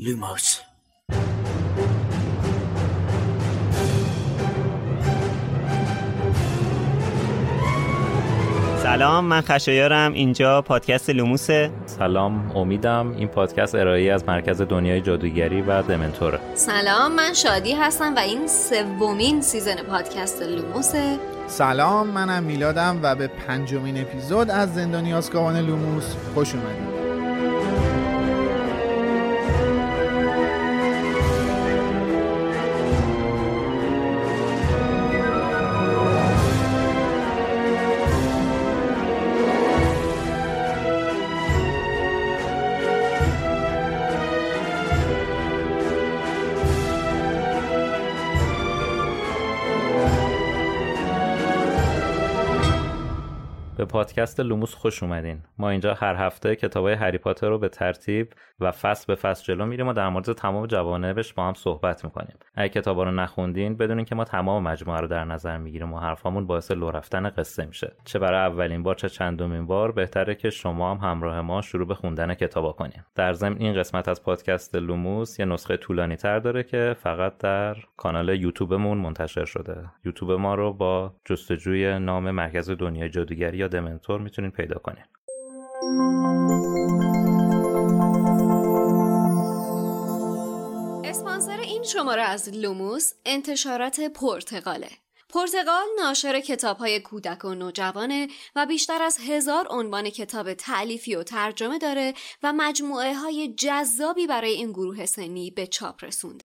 لوموس سلام من خشایارم. اینجا پادکست لوموسه سلام امیدم این پادکست ارائه‌ای از مرکز دنیای جادوگری و دمنتوره سلام من شادی هستم و این سومین season پادکست لوموسه سلام منم میلادم و به پنجمین اپیزود از زندانی آزکابان لوموس خوش اومدید. پادکست لوموس خوش اومدین. ما اینجا هر هفته کتابای هری پاتر رو به ترتیب و فصل به فصل جلو میریم و در مورد تمام جوانبش با هم صحبت می‌کنیم. اگه کتابا رو نخوندین بدونین که ما تمام مجموعه رو در نظر می‌گیریم و حرفامون باعث لو رفتن قصه میشه. چه برای اولین بار چه چندمین بار بهتره که شما هم همراه ما شروع به خوندن کتابا کنیم در ضمن این قسمت از پادکست لوموس یه نسخه طولانی تر داره که فقط در کانال یوتیوبمون منتشر شده. یوتیوب ما رو با جستجوی نام مرکز دنیای جادوگری یا دمنتور می‌تونین پیدا کنین اسپانسر این شماره از لوموس انتشارات پرتغاله پرتغال ناشر کتاب های کودک و نوجوانه و بیشتر از هزار عنوان کتاب تعلیفی و ترجمه داره و مجموعه های جذابی برای این گروه سنی به چاپ رسونده.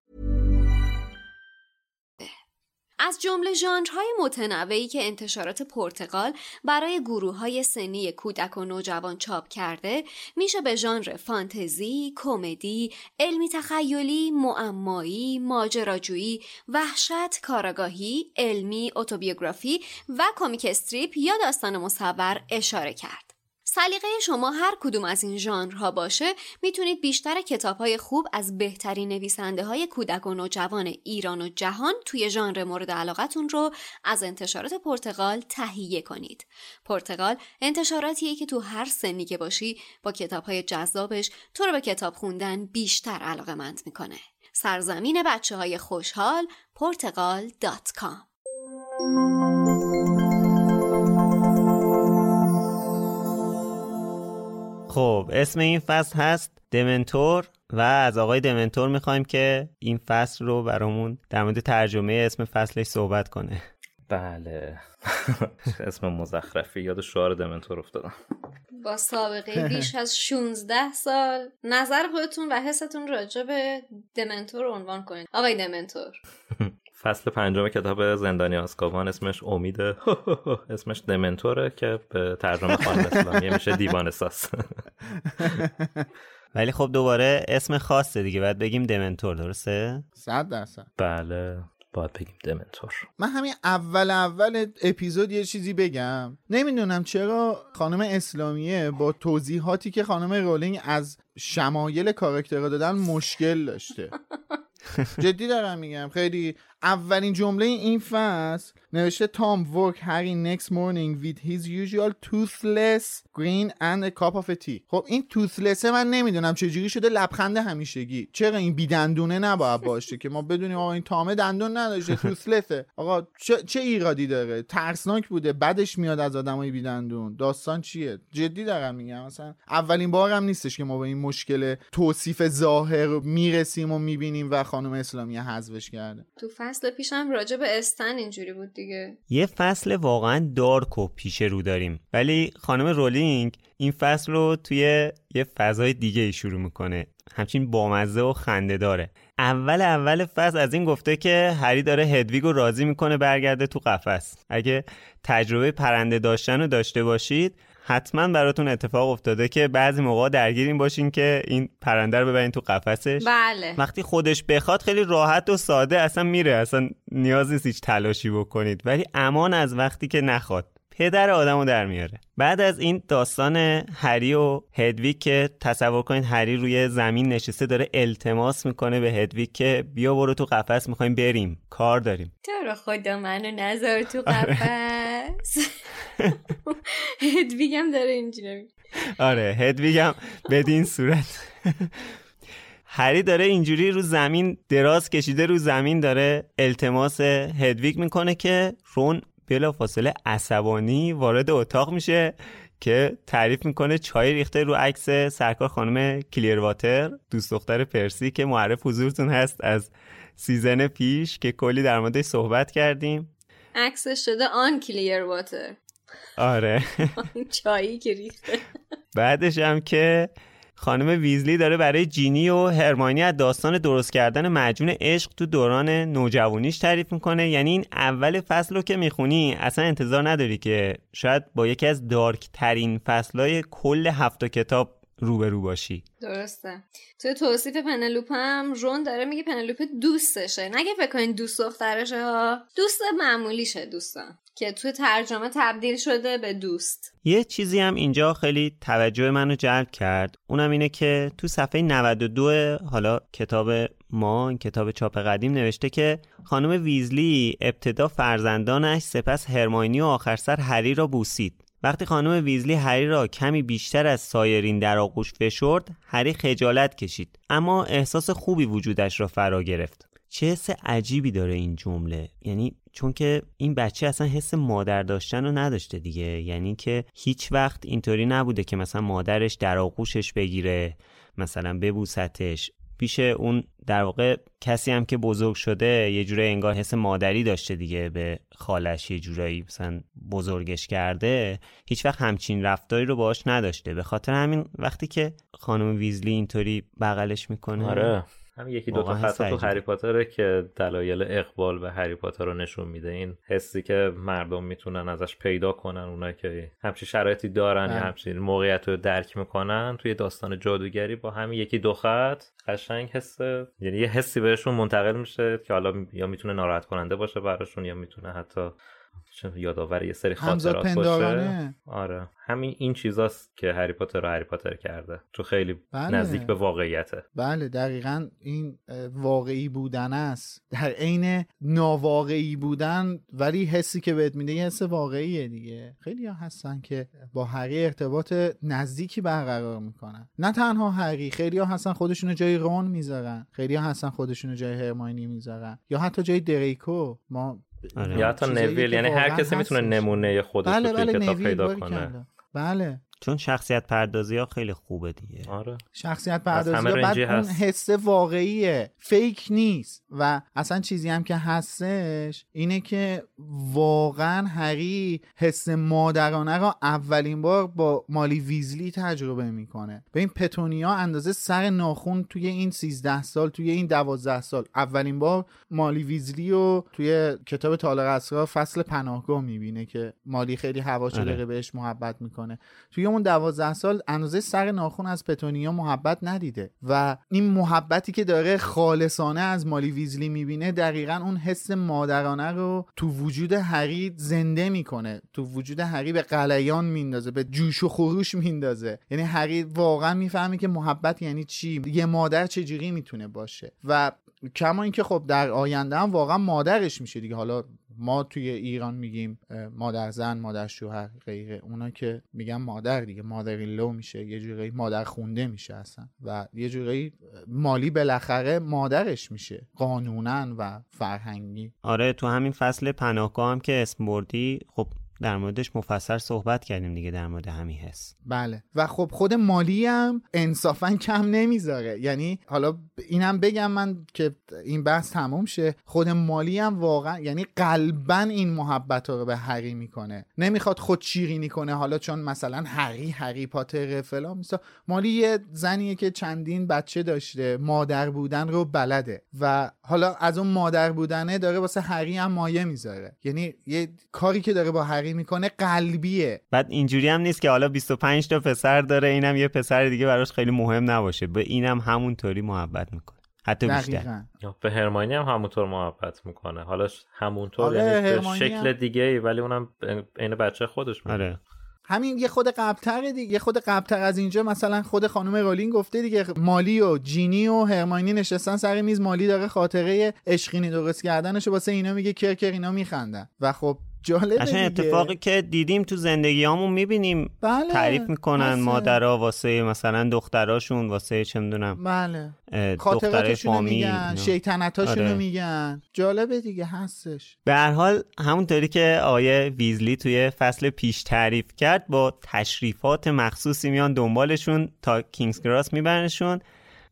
از جمله ژانرهای متنوعی که انتشارات پرتغال برای گروه های سنی کودک و نوجوان چاپ کرده میشه به ژانر فانتزی، کمدی، علمی تخیلی، معمایی، ماجراجویی، وحشت، کاراگاهی، علمی، اتوبیوگرافی و کمیک استریپ یا داستان مصور اشاره کرد. سلیقه شما هر کدوم از این ژانرها باشه می‌تونید بیشتر کتاب های خوب از بهترین نویسنده های کودک و نوجوان ایران و جهان توی ژانر مورد علاقتون رو از انتشارات پرتغال تهیه کنید. پرتغال انتشاراتیه که تو هر سنی که باشی با کتاب های جذابش تو رو به کتاب خوندن بیشتر علاقه مند می‌کنه. سرزمین بچه های خوشحال پرتغال.com خب اسم این فصل هست دمنتور و از آقای دمنتور می‌خوایم که این فصل رو برامون در مورد ترجمه اسم فصلش صحبت کنه. بله. اسم مزخرفی یاد شعار دمنتور افتادم. با سابقه بیش از 16 سال نظر خودتون و حستون راجع به دمنتور عنوان کنید. آقای دمنتور. فصل پنجم کتاب زندانی آسکابان اسمش امیده اسمش دمنتوره که به ترجمه خانم اسلامی میشه دیوان ساس ولی خب دوباره اسم خاصه دیگه. باید بگیم دمنتور درسته؟ صد درصد. بله باید بگیم دمنتور. من همین اول اول اپیزود یه چیزی بگم. نمی‌دونم چرا خانم اسلامیه با توضیحاتی که خانم رولینگ از شمایل کاراکترها دادن مشکل داشته. جدی دارم میگم. خیلی اولین جمله این فصل نوشته تام ورک هری next morning with his usual toothless green and a cup of tea. خب این toothless من نمی‌دونم چجوری شده لبخند همیشگی. چرا این بیدندونه نباید باشه که ما بدونیم آقا این تامه دندون نداشته توسلسه آقا چه, چه ایرادی داره؟ ترسناک بوده بدش میاد از آدمای بیدندون. داستان چیه؟ جدی دارم میگم. مثلا اولین بار هم نیستش که ما به این مشکل توصیف ظاهر می‌رسیم و می‌بینیم و خانم اسلامی حذفش کرده. تو فصل پیشم راجع به استن اینجوری بود دیگه. یه فصل واقعا دارک و پیش رو داریم. ولی خانم رولینگ این فصل رو توی یه فضای دیگه ای شروع می‌کنه. همچین بامزه و خنده داره. اول اول فصل از این گفته که هری داره هدویگ رو راضی می‌کنه برگرده تو قفس. اگه تجربه پرنده داشتن رو داشته باشید حتما براتون اتفاق افتاده که بعضی موقع درگیرین باشین که این پرنده رو ببرین تو قفسش. بله. وقتی خودش بخواد خیلی راحت و ساده اصلا میره. اصلا نیاز نیست هیچ تلاشی بکنید. ولی امان از وقتی که نخواد. پدر آدمو در میاره. بعد از این داستان هری و هدویک که تصور کنید هری روی زمین نشسته داره التماس می‌کنه به هدویک که بیا برو تو قفس می‌خوایم بریم. کار داریم. تو رو خدا منو نذار تو قفس؟ هدویگم داره اینجوری آره هدویگم بدین صورت. هری داره اینجوری رو زمین دراز کشیده رو زمین داره التماس هدویگ می‌کنه که رون بلا فاصله عصبانی وارد اتاق میشه که تعریف می‌کنه چای ریخته رو عکس سرکار خانم کلیر واتر دوست دختر پرسی که معرف حضورتون هست از season پیش که کلی در موردش صحبت کردیم. عکسش شده آن کلیر واتر. آره. چایی که ریخته. بعدش هم که خانم ویزلی داره برای جینی و هرمانی از داستان درست کردن مجون عشق تو دوران نوجوانیش تعریف می‌کنه. یعنی این اول فصل رو که می‌خونی اصلا انتظار نداری که شاید با یکی از دارک ترین فصلهای کل هفت کتاب روبرو باشی. درسته. تو توصیف پنلوپ هم رون داره میگه پنلوپ دوستشه. نگه فکر کنین دوست دخترشه ها. دوست معمولیشه دوستان. که تو ترجمه تبدیل شده به دوست. یه چیزی هم اینجا خیلی توجه منو جلب کرد. اونم اینه که تو صفحه 92 حالا کتاب ما این کتاب چاپ قدیم نوشته که خانم ویزلی ابتدا فرزندانش سپس هرماینی و آخر سر هری را بوسید. وقتی خانم ویزلی هری را کمی بیشتر از سایرین در آغوش فشرد هری خجالت کشید. اما احساس خوبی وجودش را فرا گرفت. چه حس عجیبی داره این جمله. یعنی چون که این بچه اصلا حس مادر داشتن رو نداشته دیگه. یعنی که هیچ وقت اینطوری نبوده که مثلا مادرش در آغوشش بگیره مثلا ببوستش. پیش اون در واقع کسی هم که بزرگ شده یه جوره انگار حس مادری داشته دیگه به خالش یه جورایی مثلا بزرگش کرده. هیچ وقت همچین رفتاری رو باش نداشته. به خاطر همین وقتی که خانم ویزلی اینطوری بغلش می‌کنه. آره. هم یکی دو تا خطا تو هری پاتره که دلایل اقبال به هری پاتر رو نشون میده. این حسی که مردم می‌تونن ازش پیدا کنن اونایی که همچین شرایطی دارن یا همچین موقعیت رو درک می‌کنن توی داستان جادوگری با همین یکی دو خط قشنگ حس یعنی یه حسی بهشون منتقل میشه که حالا یا می‌تونه ناراحت کننده باشه براشون یا می‌تونه حتی یادآور یه سری خاطرات باشه. آره. همین این چیزاست که هری پاتر رو هری پاتر کرده. تو خیلی بله. نزدیک به واقعیته. بله دقیقا این واقعی بودن است. در عین ناواقعی بودن ولی حسی که بهت میده یه حس واقعیه دیگه. خیلی ها هستن که با هری ارتباط نزدیکی برقرار می‌کنن. نه تنها هری خیلی ها هستن خودشونو جای رون می‌ذارن. خیلی ها هستن خودشونو جای هرماینی می‌ذارن. یا حتی جای دریکو. ما آره. یا حتی نویل یعنی هر کسی می‌تونه نمونه خودش بله بله کتاب پیدا کنه. بله. چون شخصیت پردازی ها خیلی خوبه دیگه. آره. شخصیت پردازی ها بعد اون حس واقعیه. فیک نیست. و اصلا چیزی هم که هستش اینه که واقعا هری حس مادرانه را اولین بار با مالی ویزلی تجربه می‌کنه. به این پتونیا اندازه سر ناخون توی این 13 سال توی این 12 سال اولین بار مالی ویزلی رو توی کتاب تالار اسرار فصل پناهگاه می‌بینه که مالی خیلی هوا آره. بهش محبت می‌کنه. توی اون دوازده سال اندازه سر ناخون از پتونیا محبت ندیده و این محبتی که داره خالصانه از مالی ویزلی می‌بینه دقیقا اون حس مادرانه رو تو وجود هری زنده می‌کنه. تو وجود هری به قلیان میندازه به جوش و خروش میندازه. یعنی هری واقعا می‌فهمه که محبت یعنی چی. یه مادر چجوری می‌تونه باشه؟ و کما اینکه خب در آینده هم واقعا مادرش میشه دیگه. حالا ما توی ایران میگیم مادر زن مادر شوهر غیره. اونا که میگن مادر دیگه مادر لو میشه یه جوری مادر خونده میشه اصلا. و یه جوری مالی بالاخره مادرش میشه قانونا و فرهنگی. آره تو همین فصل پناهگاه هم که اسم بردی خب در موردش مفصل صحبت کردیم دیگه در مورد همین حس. بله. و خب خود مالی هم انصافا کم نمی‌ذاره. یعنی حالا اینم بگم من که این بحث تموم شه. خود مالی هم واقعا یعنی قلبا این محبت رو به هری می‌کنه. نمی‌خواد خود شیرینی کنه. حالا چون مثلا هری هری پاتر فلان میسا مالی یه زنیه که چندین بچه داشته. مادر بودن رو بلده. و حالا از اون مادر بودنه داره واسه هری هم مایه می‌ذاره. یعنی یه کاری که داره با هری می‌کنه قلبیه. بعد اینجوری هم نیست که حالا 25 تا پسر داره اینم یه پسر دیگه براش خیلی مهم نباشه. به اینم همونطوری محبت می‌کنه. حتی بیشتر. به هرماینی هم همونطور محبت می‌کنه. حالا همونطور آره، یعنی به شکل هم- دیگه ای ولی اونم عین بچه خودش میمونه. آره. همین یه خود قبلتر دیگه یه خود قبلتر از اینجا مثلا خود خانم رولینگ گفته دیگه مالی و جینی و هرماینی نشستن سر میز مالی داره خاطره عشقینی درست کردنش واسه اینا میگه کرکر اینا میخندن. و خب جالبه دیگه. اتفاقی که دیدیم تو زندگیامون می‌بینیم بله تعریف می‌کنن هسته. مادرها واسه مثلا دختراشون واسه چه می‌دونم بله خاطراتشون میگن. شیطنتاشون آره. میگن جالبه دیگه هستش به هر حال همونطوری که آقای ویزلی توی فصل پیش تعریف کرد با تشریفات مخصوصی میان دنبالشون تا کینگز گراس میبرنشون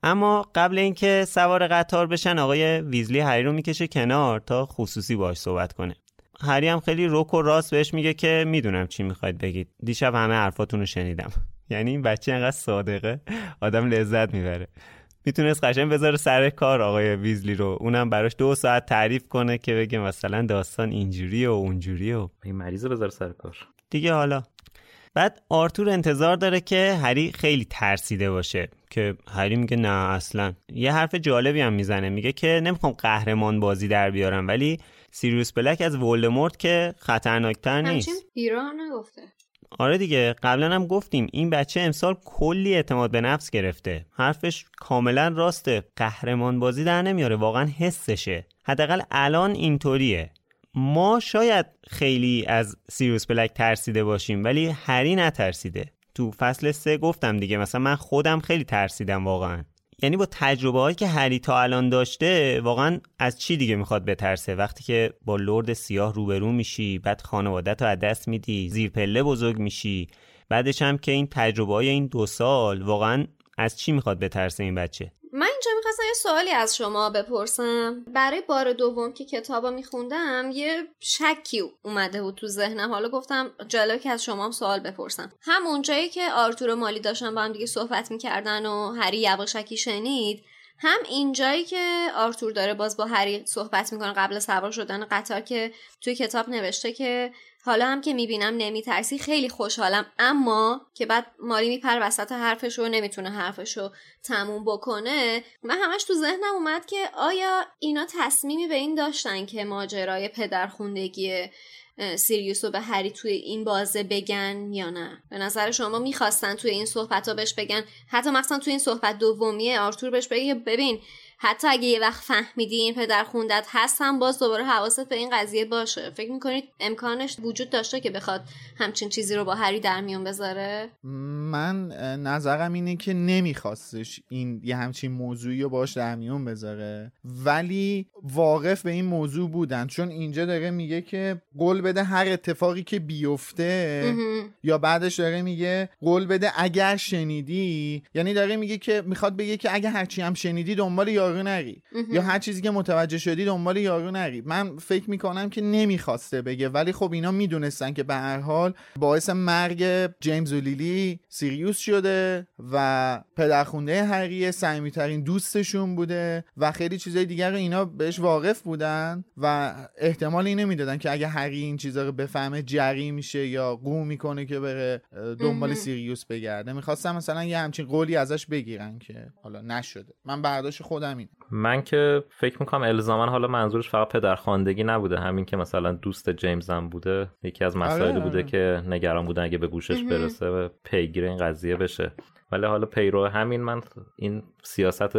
اما قبل اینکه سوار قطار بشن آقای ویزلی هری رو می‌کشه کنار تا خصوصی باش صحبت کنه هری هم خیلی رک و راست بهش میگه که می‌دونم چی می‌خواید بگید. دیشب همه حرفاتون رو شنیدم. یعنی این بچه انقدر صادقه آدم لذت می‌بره. می‌تونست قشنگ بذاره سر کار آقای ویزلی رو. اونم براش دو ساعت تعریف کنه که بگه مثلا داستان اینجوری و اونجوری و. این مریض بذار سر کار. دیگه حالا. بعد آرتور انتظار داره که هری خیلی ترسیده باشه که هری میگه نه اصلا. یه حرف جالبی هم می‌زنه. میگه که نمی‌خوام قهرمان بازی در بیارم ولی سیریوس بلک از ولدمورت که خطرناکتر نیست. ایران نگفته. آره دیگه قبلا هم گفتیم این بچه امسال کلی اعتماد به نفس گرفته. حرفش کاملا راسته قهرمان بازی در نمیاره واقعا حسشه. حداقل الان اینطوریه. ما شاید خیلی از سیروس بلک ترسیده باشیم ولی هری نترسیده. تو فصل سه گفتم دیگه مثلا من خودم خیلی ترسیدم واقعا. یعنی با تجربه هایی که هری تا الان داشته واقعا از چی دیگه می‌خواد بترسه؟ وقتی که با لرد سیاه روبرو میشی بعد خانوادت رو از دست میدی زیر پله بزرگ میشی. بعدش هم که این تجربه های این دو سال واقعا از چی می‌خواد بترسه این بچه؟ من اینجا می‌خواستم یه سوالی از شما بپرسم. برای بار دوم که کتابا میخوندم یه شکی اومده بود تو ذهنم. حالا گفتم جالب که از شما هم سوال بپرسم. همون جایی که آرتور و مالی داشتن با هم دیگه صحبت می‌کردن و هری یواشکی شنید هم اینجایی که آرتور داره باز با هری صحبت می‌کنه قبل سوار شدن قطار که توی کتاب نوشته که حالا هم که می‌بینم نمیترسی خیلی خوشحالم. اما که بعد مالی میپره وسط حرفش و نمی‌تونه حرفش رو تموم بکنه من همش تو ذهنم اومد که آیا اینا تصمیمی به این داشتن که ماجرای پدرخوندگی سیریوس رو به هری توی این بازه بگن یا نه؟ به نظر شما می‌خواستن توی این صحبت ها بهش بگن؟ حتی مثلا توی این صحبت دومیه آرتور بهش بگه ببین حتی اگه یه وقت فهمیدی این پدر خوندت هست هم باز دوباره حواست به این قضیه باشه. فکر می‌کنید امکانش وجود داشته که بخواد همچین چیزی رو با هری در میون بذاره؟ من نظرم اینه که نمیخواستش این یه همچین موضوعی رو باش در میون بذاره. ولی واقف به این موضوع بودن. چون اینجا داره میگه که قول بده هر اتفاقی که بیفته. یا بعدش داره میگه قول بده اگر شنیدی. یعنی داره میگه که می‌خواد بگه که اگه هرچی هم شنیدی دنبال یارو نری. یا هر چیزی که متوجه شدی دنبال یارو نری من فکر می‌کنم که نمی‌خواسته بگه ولی خب اینا می‌دونستن که به هر حال باعث مرگ جیمز و لیلی سیریوس شده و پدرخونده هریه صمیمیترین دوستشون بوده و خیلی چیزای دیگر رو اینا بهش واقف بودن و احتمال اینو می‌دادن که اگه هری این چیزا رو بفهمه جری میشه یا قو می‌کنه که بره دنبال. سیریوس بگرده می‌خواستم مثلا یه همچین قولی ازش بگیرن که حالا نشده من برداشت خودم این من که فکر می‌کنم الزاما حالا منظورش فقط پدرخواندگی نبوده همین که مثلا دوست جیمز هم بوده. یکی از مسائلی آره، بوده آره. که نگران بودن اگه به گوشش. برسه و پیگیر این قضیه بشه. ولی حالا پیرو همین من این سیاست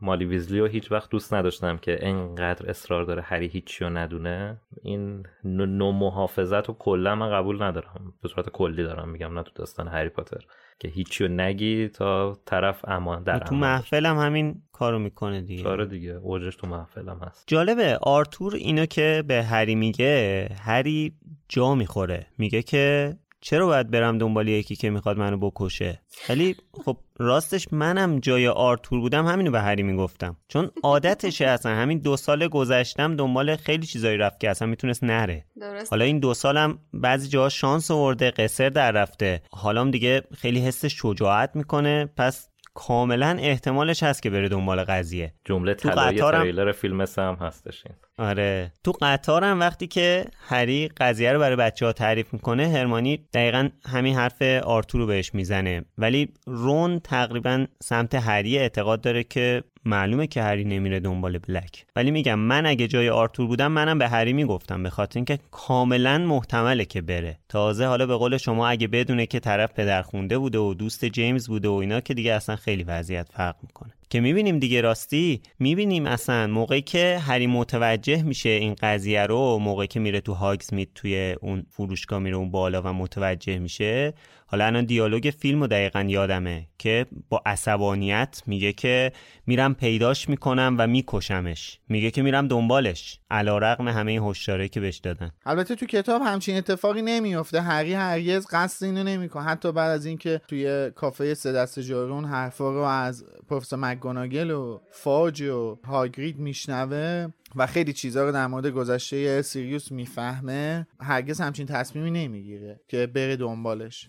مالی ویزلی رو هیچ وقت دوست نداشتم که انقدر اصرار داره هری هیچی رو ندونه. این نو محافظت رو کلا من قبول ندارم. به صورت کلی دارم میگم نه تو داستان هری پاتر. که هیچی رو نگی تا طرف امان در تو امان محفل هم همین کارو می‌کنه دیگه. آره دیگه اوجش تو محفلم هست. جالبه آرتور اینو که به هری میگه هری جا می‌خوره. میگه که چرا باید برم دنبال یکی که می‌خواد منو بکشه؟ ولی خب راستش منم جای آرتور بودم همینو به هری می‌گفتم. چون عادتشه اصلا. همین دو سال گذشتم دنبال خیلی چیزایی رفت که اصلا می‌تونست نره. درست حالا این دو سالم بعضی جاها شانس آورده قصر در رفته. حالا دیگه خیلی حس شجاعت می‌کنه. پس کاملا احتمالش هست که بره دنبال قضیه. جمله تو طلایی قطارم- تریلر فیلم سه هم هستش این. آره. تو قطارم وقتی که هری قضیه رو برای بچه ها تعریف می‌کنه هرمانی دقیقا همین حرف آرتور رو بهش می‌زنه. ولی رون تقریبا سمت هری اعتقاد داره که معلومه که هری نمیره دنبال بلک. ولی میگم من اگه جای آرتور بودم منم به هری می‌گفتم به خاطر اینکه کاملا محتمله که بره. تازه حالا به قول شما اگه بدونه که طرف پدرخونده بوده و دوست جیمز بوده و اینا که دیگه اصلا خیلی وضعیت فرق می‌کنه. که می‌بینیم دیگه راستی می‌بینیم اصلا موقعی که هری متوجه میشه این قضیه رو موقعی که میره تو هاگز میت توی اون فروشگاه میره اون بالا و متوجه میشه حالا الان دیالوگ فیلم رو دقیقا یادمه که با عصبانیت میگه که میرم پیداش می‌کنم و میکشمش. میگه که میرم دنبالش. علا رقم همه این هشداره که بهش دادن. البته تو کتاب همچین اتفاقی نمیافته. هری هرگز قصد اینو نمی‌کنه حتی بعد از اینکه توی کافه سه دست جارون حرفا رو از پروفسور مکگوناگل و فاج و هاگرید میشنوه و خیلی چیزها رو در مورد گذشته سیریوس می‌فهمه هرگز همچین تصمیمی نمی‌گیره که بره دنبالش.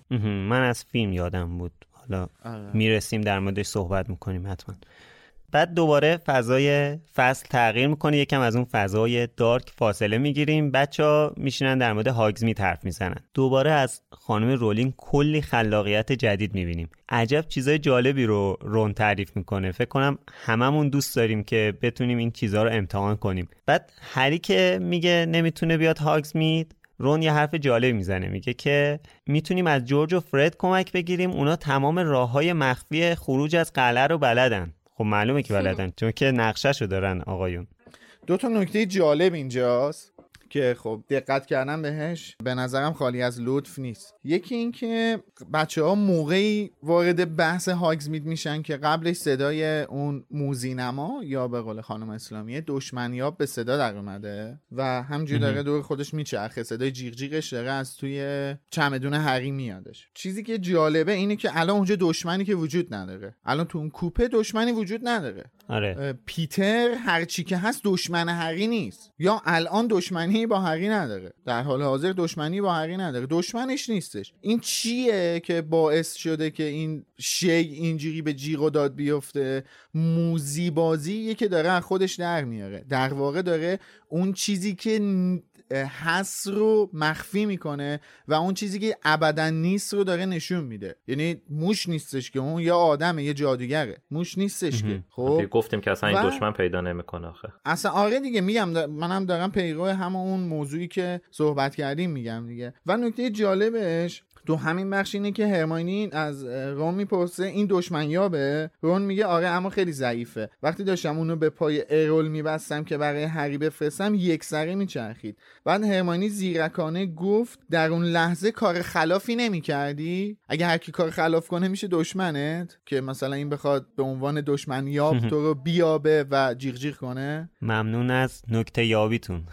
من از فیلم یادم بود. حالا آره. می‌رسیم در موردش صحبت می‌کنیم حتما. بعد دوباره فضای فصل تغییر می‌کنه. یکم از اون فضای دارک فاصله می‌گیریم. بچه ها میشینن در مورد هاگزمی حرف می‌زنن. دوباره از خانم رولینگ کلی خلاقیت جدید می‌بینیم. عجب چیزای جالبی رو رون تعریف می‌کنه. فکر کنم هممون دوست داریم که بتونیم این چیزها رو امتحان کنیم. بعد هری که میگه نمی‌تونه بیاد هاگزمید رون یه حرف جالب می‌زنه. میگه که می‌تونیم از جورج و فرد کمک بگیریم. اونا تمام راه های مخفی خروج از قلعه رو بلدن. خب معلومه که بلدن چون که نقشهشو دارن آقایون. دو تا نکته جالب اینجاست. که خب دقت کردم بهش به نظرم خالی از لطف نیست. یکی اینکه بچه ها موقعی وارد بحث هاگزمید میشن که قبلش صدای اون موزینما یا به قول خانم اسلامی دشمنیاب به صدا در اومده و همجوری داره دور خودش میچرخه. صدای جیغ جیغش داره از توی چمدون هری میادش. چیزی که جالبه اینه که الان اونجا دشمنی که وجود نداره. الان تو اون کوپه دشمنی وجود نداره. آره. پیتر هرچی که هست دشمن هری نیست. یا الان دشمنی با هری نداره. در حال حاضر دشمنی با هری نداره. دشمنش نیستش. این چیه که باعث شده که این شی اینجوری به جیغ و داد بیفته؟ موزی بازی که داره خودش در میاره. در واقع داره اون چیزی که هست رو مخفی می‌کنه و اون چیزی که ابدا نیست رو داره نشون میده. یعنی موش نیستش که اون یا آدمه یه جادوگره. موش نیستش که. خب؟ گفتیم که اصلا این دشمن پیدا نمی‌کنه آخه. اصلا آره دیگه میگم منم دارم پیرو همون موضوعی که صحبت کردیم میگم دیگه. و نکته جالبش تو همین بخش اینه که هرماینی از رون می‌پرسه این دشمن یابه؟ رون میگه آره اما خیلی ضعیفه. وقتی داشتم اونو به پای ارول میبستم که برای هری بفرستم یک سره میچرخید. بعد هرماینی زیرکانه گفت در اون لحظه کار خلافی نمی‌کردی؟ اگه هر کی کار خلاف کنه میشه دشمنت؟ که مثلا این بخواد به عنوان دشمن یاب تو رو بیابه و جیغ جیغ کنه؟ ممنون از نکته یابیتون.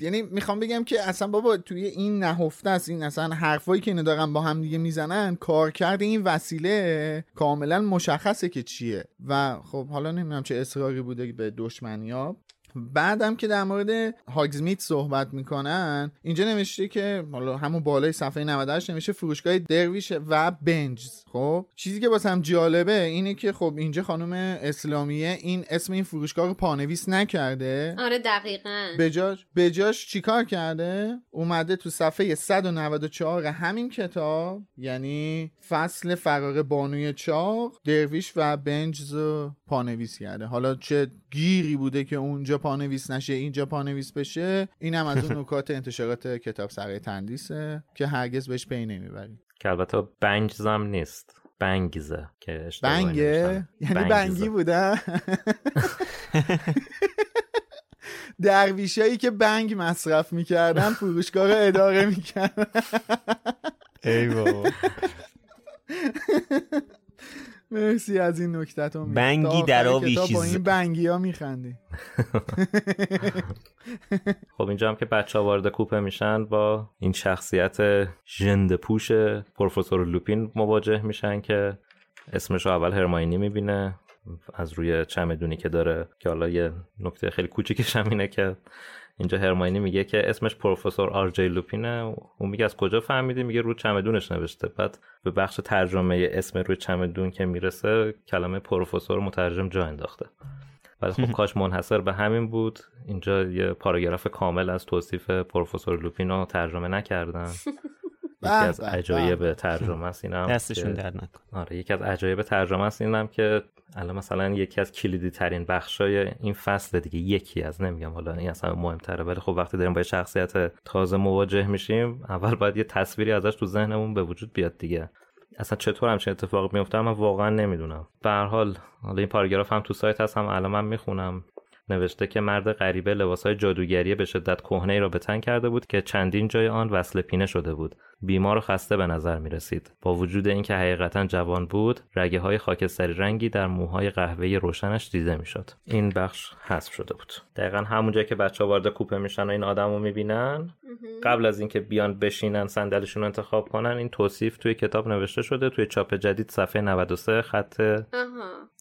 یعنی می‌خوام بگم که اصلا بابا توی این نهفته است این اصلا حرفایی که اینو دارن با هم دیگه می‌زنن کارکرد این وسیله کاملا مشخصه که چیه. و خب حالا نمی‌دونم چه اصراری بوده به دشمنیاب بعدم که در مورد هاگزمیت صحبت می‌کنن اینجا نوشته که حالا همون بالای صفحه 98 نوشته فروشگاه درویش و بنجز. خب چیزی که هم جالبه اینه که خب اینجا خانم اسلامیه این اسم این فروشگاه رو پانویس نکرده. آره دقیقا. بجاش بجاش چیکار کرده؟ اومده تو صفحه 194 همین کتاب یعنی فصل فرار بانوی چاق درویش و بنجز رو پانویس کرده. حالا چه گیری بوده که اونجا پانویس نشه اینجا پانویس بشه اینم از اون نکات انتشارات کتاب سرای تندیسه که هرگز بهش پی نمی‌بریم. که البته بنگزم نیست. بنگزه که بنگه؟ یعنی بنگی بوده؟ درویشایی که بنگ مصرف می‌کردن فروشگاه رو اداره می‌کردن. ای بابا. مرسی از این نکتتون بنگی در آویشیز با این بنگی ها میخندی. خب اینجا هم که بچه ها وارد کوپه میشن با این شخصیت ژنده پوش پروفسور لوپین مواجه میشن که اسمش رو اول هرماینی می‌بینه از روی چمدونی که داره که حالا یه نکته خیلی کوچیکش هم اینه که اینجا هرماینی میگه که اسمش پروفسور آر جی لوپینه. اون میگه از کجا فهمیدی؟ میگه رو چمدونش نوشته. بعد به بخش ترجمه اسم روی چمدون که می‌رسه کلمه پروفسور مترجم جا انداخته. ولی خب کاش منحصر به همین بود. اینجا یه پاراگراف کامل از توصیف پروفسور لوپینو ترجمه نکردن یکی از عجایب ترجمه است اینم دستشون درد نکن آره یکی از عجایب ترجمه است اینم که الان مثلا یکی از کلیدی ترین بخشای این فصل دیگه یکی از نمیگم حالا این اصلا مهمتره ولی خب وقتی داریم با شخصیت تازه مواجه میشیم اول باید یه تصویری ازش تو ذهنمون به وجود بیاد دیگه. اصلا چطور همچین اتفاق میفته من واقعا نمی‌دونم. به هر حال حالا این پاراگراف هم تو سایت هستم الان من می‌خونم. نوشته که مرد غریبه لباسهای جادوگری به شدت کهنه را به تن کرده بود که چندین جای آن وصل پینه شده بود. بیمار و خسته به نظر می رسید با وجود اینکه حقیقتا جوان بود رگه های خاکستری رنگی در موهای قهوه‌ای روشنش دیده می‌شد. این بخش حذف شده بود. دقیقا همونجا که بچه وارد کوپه میشن و این آدم رو می‌بینن قبل از اینکه بیان بشینن صندلیشون رو انتخاب کنن این توصیف توی کتاب نوشته شده توی چاپ جدید صفحه 93 خط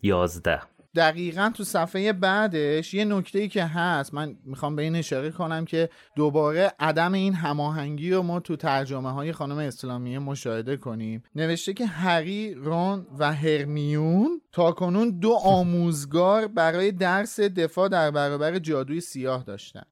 11 دقیقا تو صفحه بعدش یه نکته ای که هست من می‌خوام به این اشاره کنم که دوباره عدم این هماهنگی رو ما تو ترجمه های خانم اسلامیه مشاهده کنیم. نوشته که هری رون و هرمیون تا کنون دو آموزگار برای درس دفاع در برابر جادوی سیاه داشتن.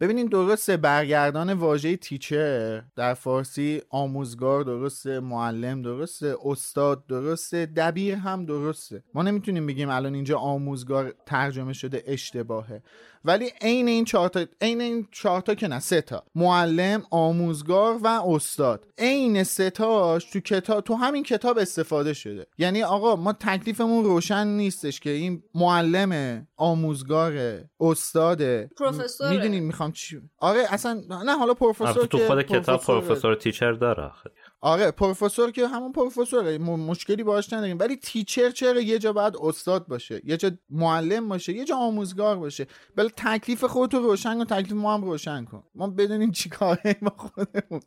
ببینین درسته برگردان واژه تیچر در فارسی آموزگار درسته معلم درسته استاد درسته دبیر هم درسته. ما نمی‌تونیم بگیم الان اینجا آموزگار ترجمه شده اشتباهه. ولی عین این چهار تا عین این چهار تا که نه سه تا. معلم آموزگار و استاد. عین سه تاش تو کتاب تو همین کتاب استفاده شده. یعنی آقا ما تکلیفمون روشن نیستش که این معلم آموزگار استاد پروفسور می‌خوام چی آره اصلا نه حالا پروفسور تو خود کتاب پروفسور تیچر داره آره پروفسور که همون پروفسوره مشکلی باهاش نداریم. ولی تیچر چرا یه جا باید استاد باشه یه جا معلم باشه یه جا آموزگار باشه. بله تکلیف خودتو روشن کن تکلیف ما هم روشن کن. ما بدونیم چی کاره ما خودمون.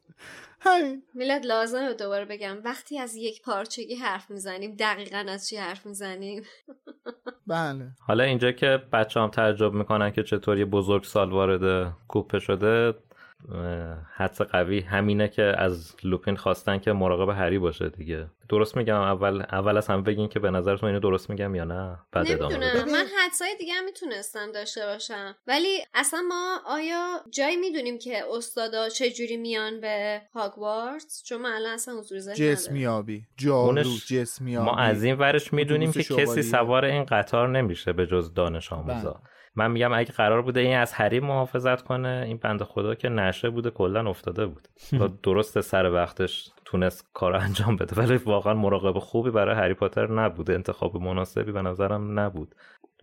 همین. میلاد لازمه دوباره بگم. وقتی از یک پارچگی حرف می‌زنیم دقیقا از چی حرف می‌زنیم؟ بله. حالا اینجا که بچه هم تعجب می‌کنن که چطور یه بزرگ سال وارد کوپه شده حدس قوی همینه که از لوپین خواستن که مراقب هری باشه دیگه. درست میگم اول اول از هم بگین که به نظرتون اینو درست میگم یا نه؟ بعد ادامه من حدسای دیگه هم می‌تونستم داشته باشم. ولی اصلا ما آیا جایی می‌دونیم که استادا چه جوری میان به هاگوارتس؟ چون من الان اصلا حضور ذهن جسمیابی. جارو جسمیابی. ما از این ورش می‌دونیم که کسی سوار این قطار نمیشه به جز دانش آموزا. بله. من میگم اگه قرار بوده این از هری محافظت کنه این بند خدا که نشه بوده کلا افتاده بود. و درست سر وقتش تونست کار انجام بده. ولی واقعا مراقب خوبی برای هری پاتر نبوده انتخاب مناسبی به نظرم نبود.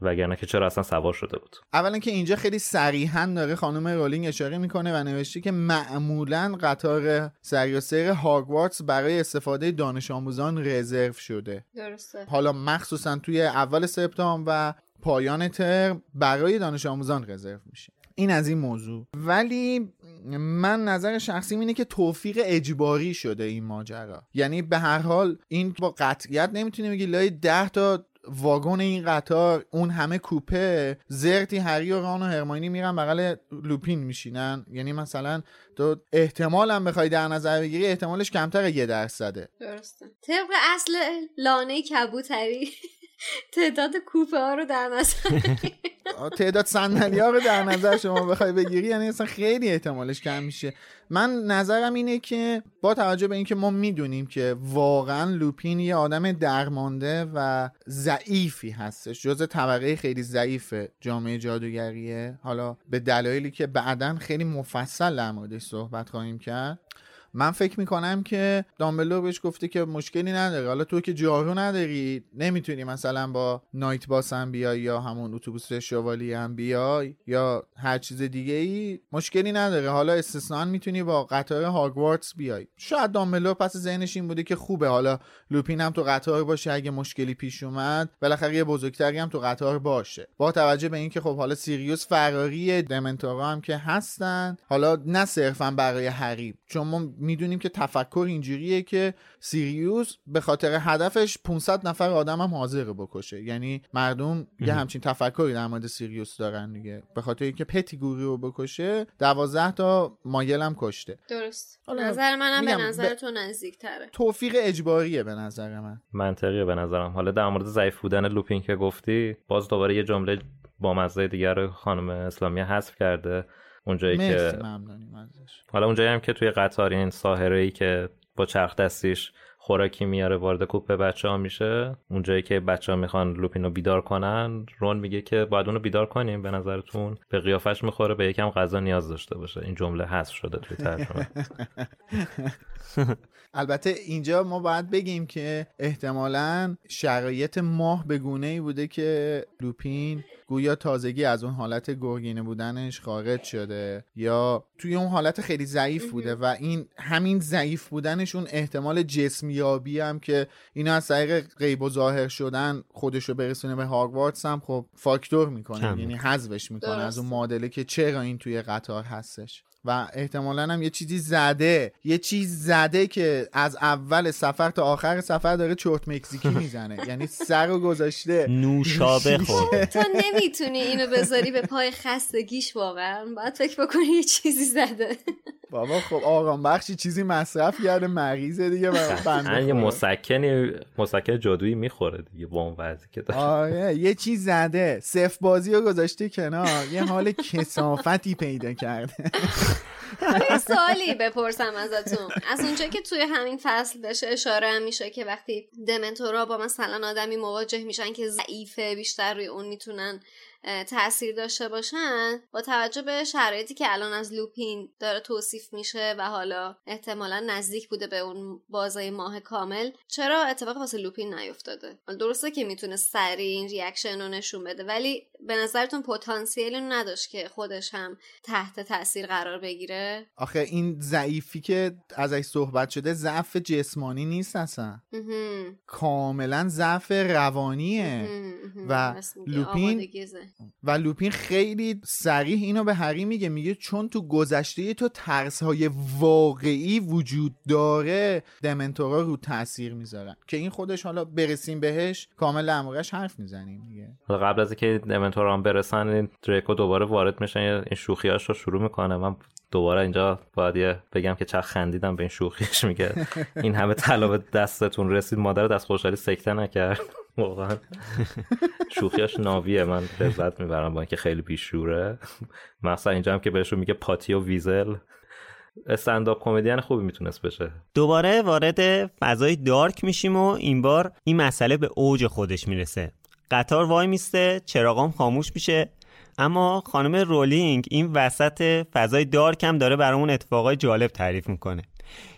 وگرنه که چرا اصلا سوار شده بود. اولا که اینجا خیلی صریحا داره خانم رولینگ اشاره می‌کنه و نوشته که معمولا قطار سری و سیر هاگوارتس برای استفاده دانش آموزان رزرو شده. درسته. حالا مخصوصا توی اول سپتامبر و پایان ترم برای دانش آموزان رزرو میشه. این از این موضوع. ولی من نظر شخصی اینه که توفیق اجباری شده این ماجرا. یعنی به هر حال این با قطعیت نمی‌تونی بگی لای ده تا واگن این قطار اون همه کوپه زرتی هری و ران و هرماینی میرن بغل لوپین میشینن. یعنی مثلا تو احتمالم بخوای در نظر بگیری احتمالش کمتر یه درصده. درسته. طبق اصل لانه کبوتری. تعداد کوپه ها رو در نظر تعداد صندلی ها رو در نظر شما بخوای بگیری یعنی اصلا خیلی احتمالش کم میشه. من نظرم اینه که با توجه به اینکه ما می‌دونیم که واقعا لوپین یه آدم درمانده و ضعیفی هستش جز طبقه خیلی ضعیف جامعه جادوگریه. حالا به دلایلی که بعدا خیلی مفصل در موردش صحبت خواهیم کرد. من فکر می‌کنم که دامبلور بهش گفته که مشکلی نداره. حالا تو که جارو نداری نمی‌تونی مثلا با نایت باس هم بیای یا همون اتوبوس شوالی هم بیای یا هر چیز دیگه ای مشکلی نداره. حالا استثنا می‌تونی با قطار هاگوارتس بیای. شاید دامبلور پس ذهنش این بوده که خوبه. حالا لوپین هم تو قطار باشه اگه مشکلی پیش اومد بالاخره یه بزرگتری هم تو قطار باشه. با توجه به اینکه خب حالا سیریوس فراری دمنتورا هم که هستن حالا نه صرفا برای حریب چون ما می‌دونیم که تفکر اینجوریه که سیریوس به خاطر هدفش 500 نفر آدم هم حاضر بکشه. یعنی مردم یه همچین تفکری در مورد سیریوس دارن دیگه. به خاطر اینکه پتیگوری رو بکشه 12 تا مایل هم کشته. درست. نظر منم به نظر تو نزدیکتره. توفیق اجباریه به نظر من. منطقیه به نظرم. حالا در مورد ضعیف بودن لوپین که گفتی باز دوباره یه جمله با مزه دیگر رو خانم اسلامی حذف کرده. اونجایی که حالا اونجایی هم که توی قطار این ساهره ای که با چرخ دستیش خوراکی میاره وارد کوپه بچه ها میشه اونجایی که بچه ها می‌خوان لوپین رو بیدار کنن رون میگه که باید اونو بیدار کنیم به نظرتون. به قیافش می‌خوره به یکم غذا نیاز داشته باشه. این جمله حذف شده توی ترجمه. البته اینجا ما باید بگیم که احتمالا شرایط ماه به گونه ای بوده که لوپین گویا تازگی از اون حالت گرگینه بودنش خارج شده یا توی اون حالت خیلی ضعیف بوده و این همین ضعیف بودنش اون احتمال جسمیابی هم که اینا از طریق غیب و ظاهر شدن خودش رو برسونه به هاگوارتس هم خب فاکتور می‌کنه یعنی حذفش می‌کنه از اون معادله که چرا این توی قطار هستش. و احتمالا هم یه چیزی زده یه چیز زده که از اول سفر تا آخر سفر داره چرت مکزیکی می‌زنه. یعنی سر رو گذاشته. نوشابه خورده تو نمی‌تونی اینو بذاری به پای خستگیش واقعا. باید فکر بکنی یه چیزی زده. بابا خب آقام بخشی چیزی مصرف کرده مریضه دیگه بنده یه مسکنی مسکن جادویی می‌خوره دیگه با اون وضعی که داره. آره یه چیز زده. صف بازی رو گذاشته کنار. یه حال کثافتی پیدا کرده. یه سوالی بپرسم ازتون. از اونجا که توی همین فصل بهش اشاره هم میشه که وقتی دمنتورا با مثلا آدمی مواجه میشن که ضعیفه بیشتر روی اون می‌تونن تاثیر داشته باشن با توجه به شرایطی که الان از لوپین داره توصیف میشه و حالا احتمالا نزدیک بوده به اون بازه‌ی ماه کامل چرا اتفاق واسه لوپین نیفتاده؟ درسته که می‌تونه سریع این reaction رو نشون بده ولی به نظرتون پتانسیلی نداشت که خودش هم تحت تاثیر قرار بگیره؟ آخه این ضعیفی که ازش صحبت شده ضعف جسمانی نیست اصلا. کاملا ضعف روانیه. و لوپین و لوپین خیلی سریح اینو به هری میگه. میگه چون تو گذشته تو ترس های واقعی وجود داره دمنتورا رو تاثیر می‌ذارن. که این خودش حالا برسیم بهش کامل امرش حرف می‌زنیم دیگه. قبل از اینکه هم برسن این دریکو دوباره وارد میشن این شوخیاش رو شروع می‌کنه. من دوباره اینجا باید بگم که چه خندیدم به این شوخیش میگه. این همه طلا به دستتون رسید. مادر دست خوشحالی سکته نکرد. واقعا. شوخیاش ناویه. من لذت می‌برم با اینکه خیلی بیشوره. مثلا اینجا هم که بهشون میگه پاتی و ویزل. استنداپ کمدین خوبی می‌تونست بشه. دوباره وارد فضای دارک میشیم و این بار این مسئله به اوج خودش می‌رسه. قطار وای میسته چراغام خاموش میشه. اما خانم رولینگ این وسط فضای دارک هم داره برامون اتفاقای جالب تعریف می‌کنه.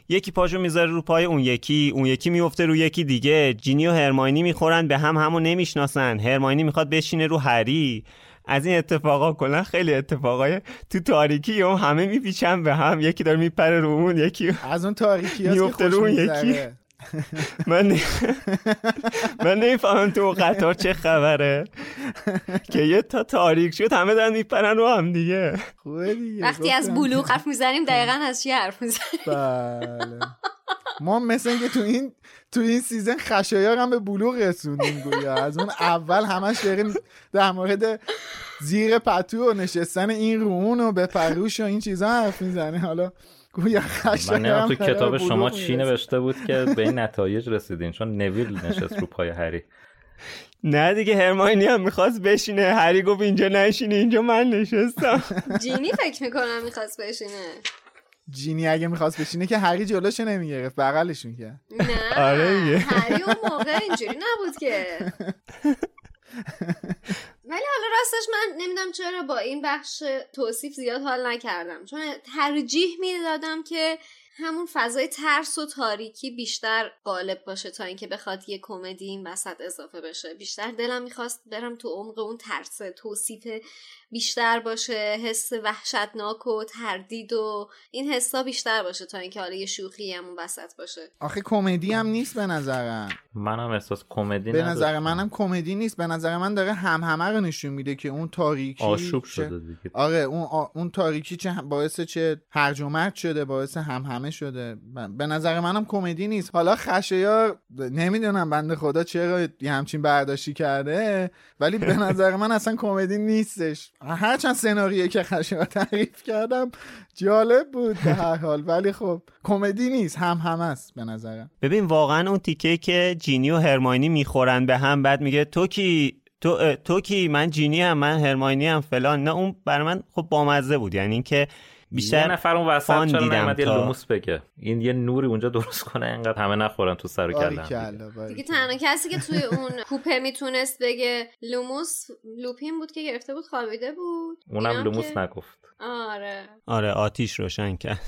یکی پاشو می‌ذاره رو پای اون یکی اون یکی میفته رو یکی دیگه. جینی و هرماینی می‌خورن به هم همو نمی‌شناسن. هرماینی می‌خواد بشینه رو هری. از این اتفاقا کلا خیلی اتفاقای تو تاریکی و همه میپیچن به هم. یکی داره میپره رو اون یکی از اون تاریکی میفته رو اون یکی. من من نمی‌فهمم تو قطار چه خبره. که یه تا تاریک شد همه دارن میپرن رو هم دیگه. وقتی از بلوغ حرف می‌زنیم دقیقا از چی حرف می‌زنیم؟ بله. ما مثل اینکه تو این تو این سیزن خشایار هم به بلوغ رسوندیم گویا. از اون اول همش داریم در مورد زیر پتو و نشستن این رون و به پروش و این چیزا حرف می‌زنه حالا گویا من تو کتاب شما چی نوشته بود که به این نتایج رسیدین؟ چون نویل نشست رو پای هری. نه دیگه هرماینی هم می‌خواست بشینه. هری گفت اینجا نشینه اینجا من نشستم. جینی فکر می‌کنم می‌خواست بشینه. جینی اگه می‌خواست بشینه که هری جلوش نمی‌گرفت بغلش می‌کرد. نه آره هری اون موقع اینجوری نبود که. ولی حالا راستش من نمی‌دونم چرا با این بخش توصیف زیاد حال نکردم. چون ترجیح می‌دادم که همون فضای ترس و تاریکی بیشتر غالب باشه تا اینکه بخواد یه کمدی این وسط اضافه بشه. بیشتر دلم می‌خواست برم تو عمق اون ترس توصیف بیشتر باشه حس وحشتناک و تردید و این حسا بیشتر باشه تا اینکه حالا یه شوخی همون وسط باشه. آخه کمدی هم نیست به نظرم. منم احساس کمدی به نظر منم کمدی نیست. به نظر من داره هم همه رو نشون میده که اون تاریکی آشوب شده دیگه. آره اون آ... اون تاریکی چه باعث چه هرج و مرج شده باعث هم همه شده به نظر منم کمدی نیست. حالا خشایار نمی‌دونم بنده خدا چرا یه همچین برداشتی کرده ولی به نظر من اصلا کمدی نیستش. هرچند سناریویی که خشایار تعریف کردم جالب بود به هر حال. ولی خب کمدی نیست. هم هم است به نظرم. ببین واقعا اون تیکه که جینی و هرماینی می‌خورن به هم بعد میگه تو کی؟ تو, تو کی؟ من جینی هم من هرماینی هم فلان. نه اون برای من خب بامزه بود. یعنی اینکه بیشتر نفر اون وسط چرا نیومد یه لوموس بگه. این یه نوری اونجا درست کنه انقدر همه نخورن تو سر و کله هم. باریکلا، دیگه. تنها کسی که توی اون کوپه می‌تونست بگه لوموس لوپین بود که گرفته بود خوابیده بود. اونم لوموس که- نگفت. آره. آره آتیش روشن کرد.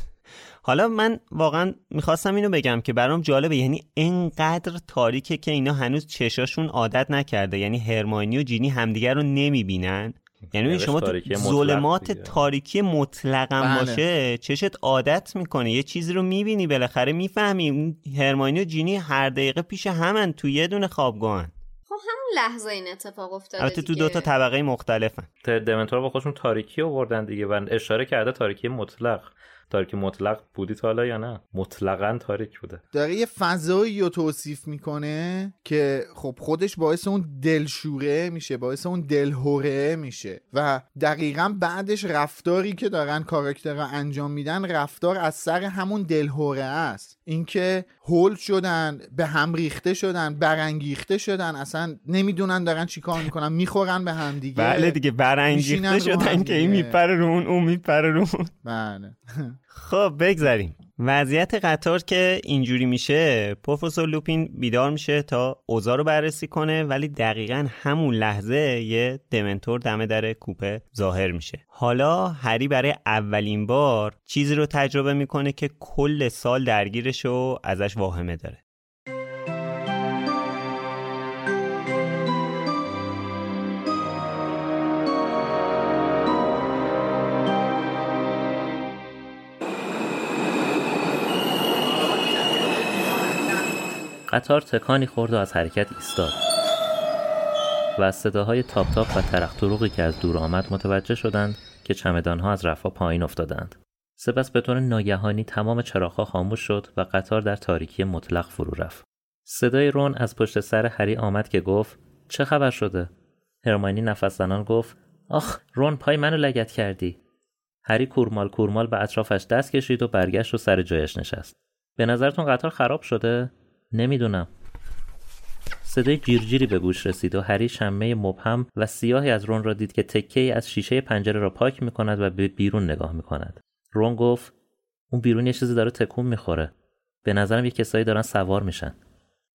حالا من واقعا می‌خواستم اینو بگم که برام جالبه یعنی انقدر تاریکه که اینا هنوز چشاشون عادت نکرده. یعنی هرماینی و جینی همدیگر رو نمی‌بینن. یعنی نوشت شما تو مطلق ظلمات. تاریکی مطلقم بله. باشه چشت عادت می‌کنه یه چیزی رو می‌بینی بالاخره می‌فهمی اون هرماینی و جینی هر دقیقه پیش همن تو یه دونه خوابگاهن خب همون لحظه این اتفاق افتاده البته تو. دو تا طبقه مختلفن دمنتور با خودشون تاریکی آوردن دیگه و اشاره کرده تاریکی مطلق تاریکی مطلق بودی تا حالا یا نه؟ مطلقا تاریک بوده. داره یه فضایی رو توصیف می‌کنه که خب خودش باعث اون دلشوره میشه باعث اون دلهوره میشه و دقیقا بعدش رفتاری که دارن کاراکترها انجام میدن رفتار از سر همون دلهوره است. اینکه هول شدن به هم ریخته شدن برانگیخته شدن اصلا نمی‌دونن دارن چیکار می‌کنن می‌خورن به هم دیگه. بله دیگه برانگیخته شدن که این. میپره رو اون اون میپره رو بله. خب بگذاریم. وضعیت قطار که اینجوری میشه پروفسور لوپین بیدار میشه تا اوضاع رو بررسی کنه ولی دقیقا همون لحظه یه دمنتور دم در کوپه ظاهر میشه. حالا هری برای اولین بار چیزی رو تجربه می‌کنه که کل سال درگیرش و ازش واهمه داره. قطار تکانی خورد و از حرکت ایستاد. و از صداهای تاپ تاپ و ترق طروقی که از دور آمد متوجه شدند که چمدانها از رفا پایین افتادند. سپس به طور ناگهانی تمام چراغها خاموش شد و قطار در تاریکی مطلق فرو رفت. صدای رون از پشت سر هری آمد که گفت چه خبر شده؟ هرماینی نفس زنان گفت آخ رون پای منو لگت کردی. هری کورمال کورمال به اطرافش دست کشید و برگشت و سر جایش نشست. به نظرتون قطار خراب شده؟ نمی‌دونم صدای جیرجیری به گوش رسید و هری شمه مبهم و سیاهی از رون را دید که تکه ای از شیشه پنجره را پاک می کند و به بیرون نگاه می کند. رون گفت اون بیرون یه چیزی داره تکون می‌خوره. به نظرم یه کسایی دارن سوار میشن.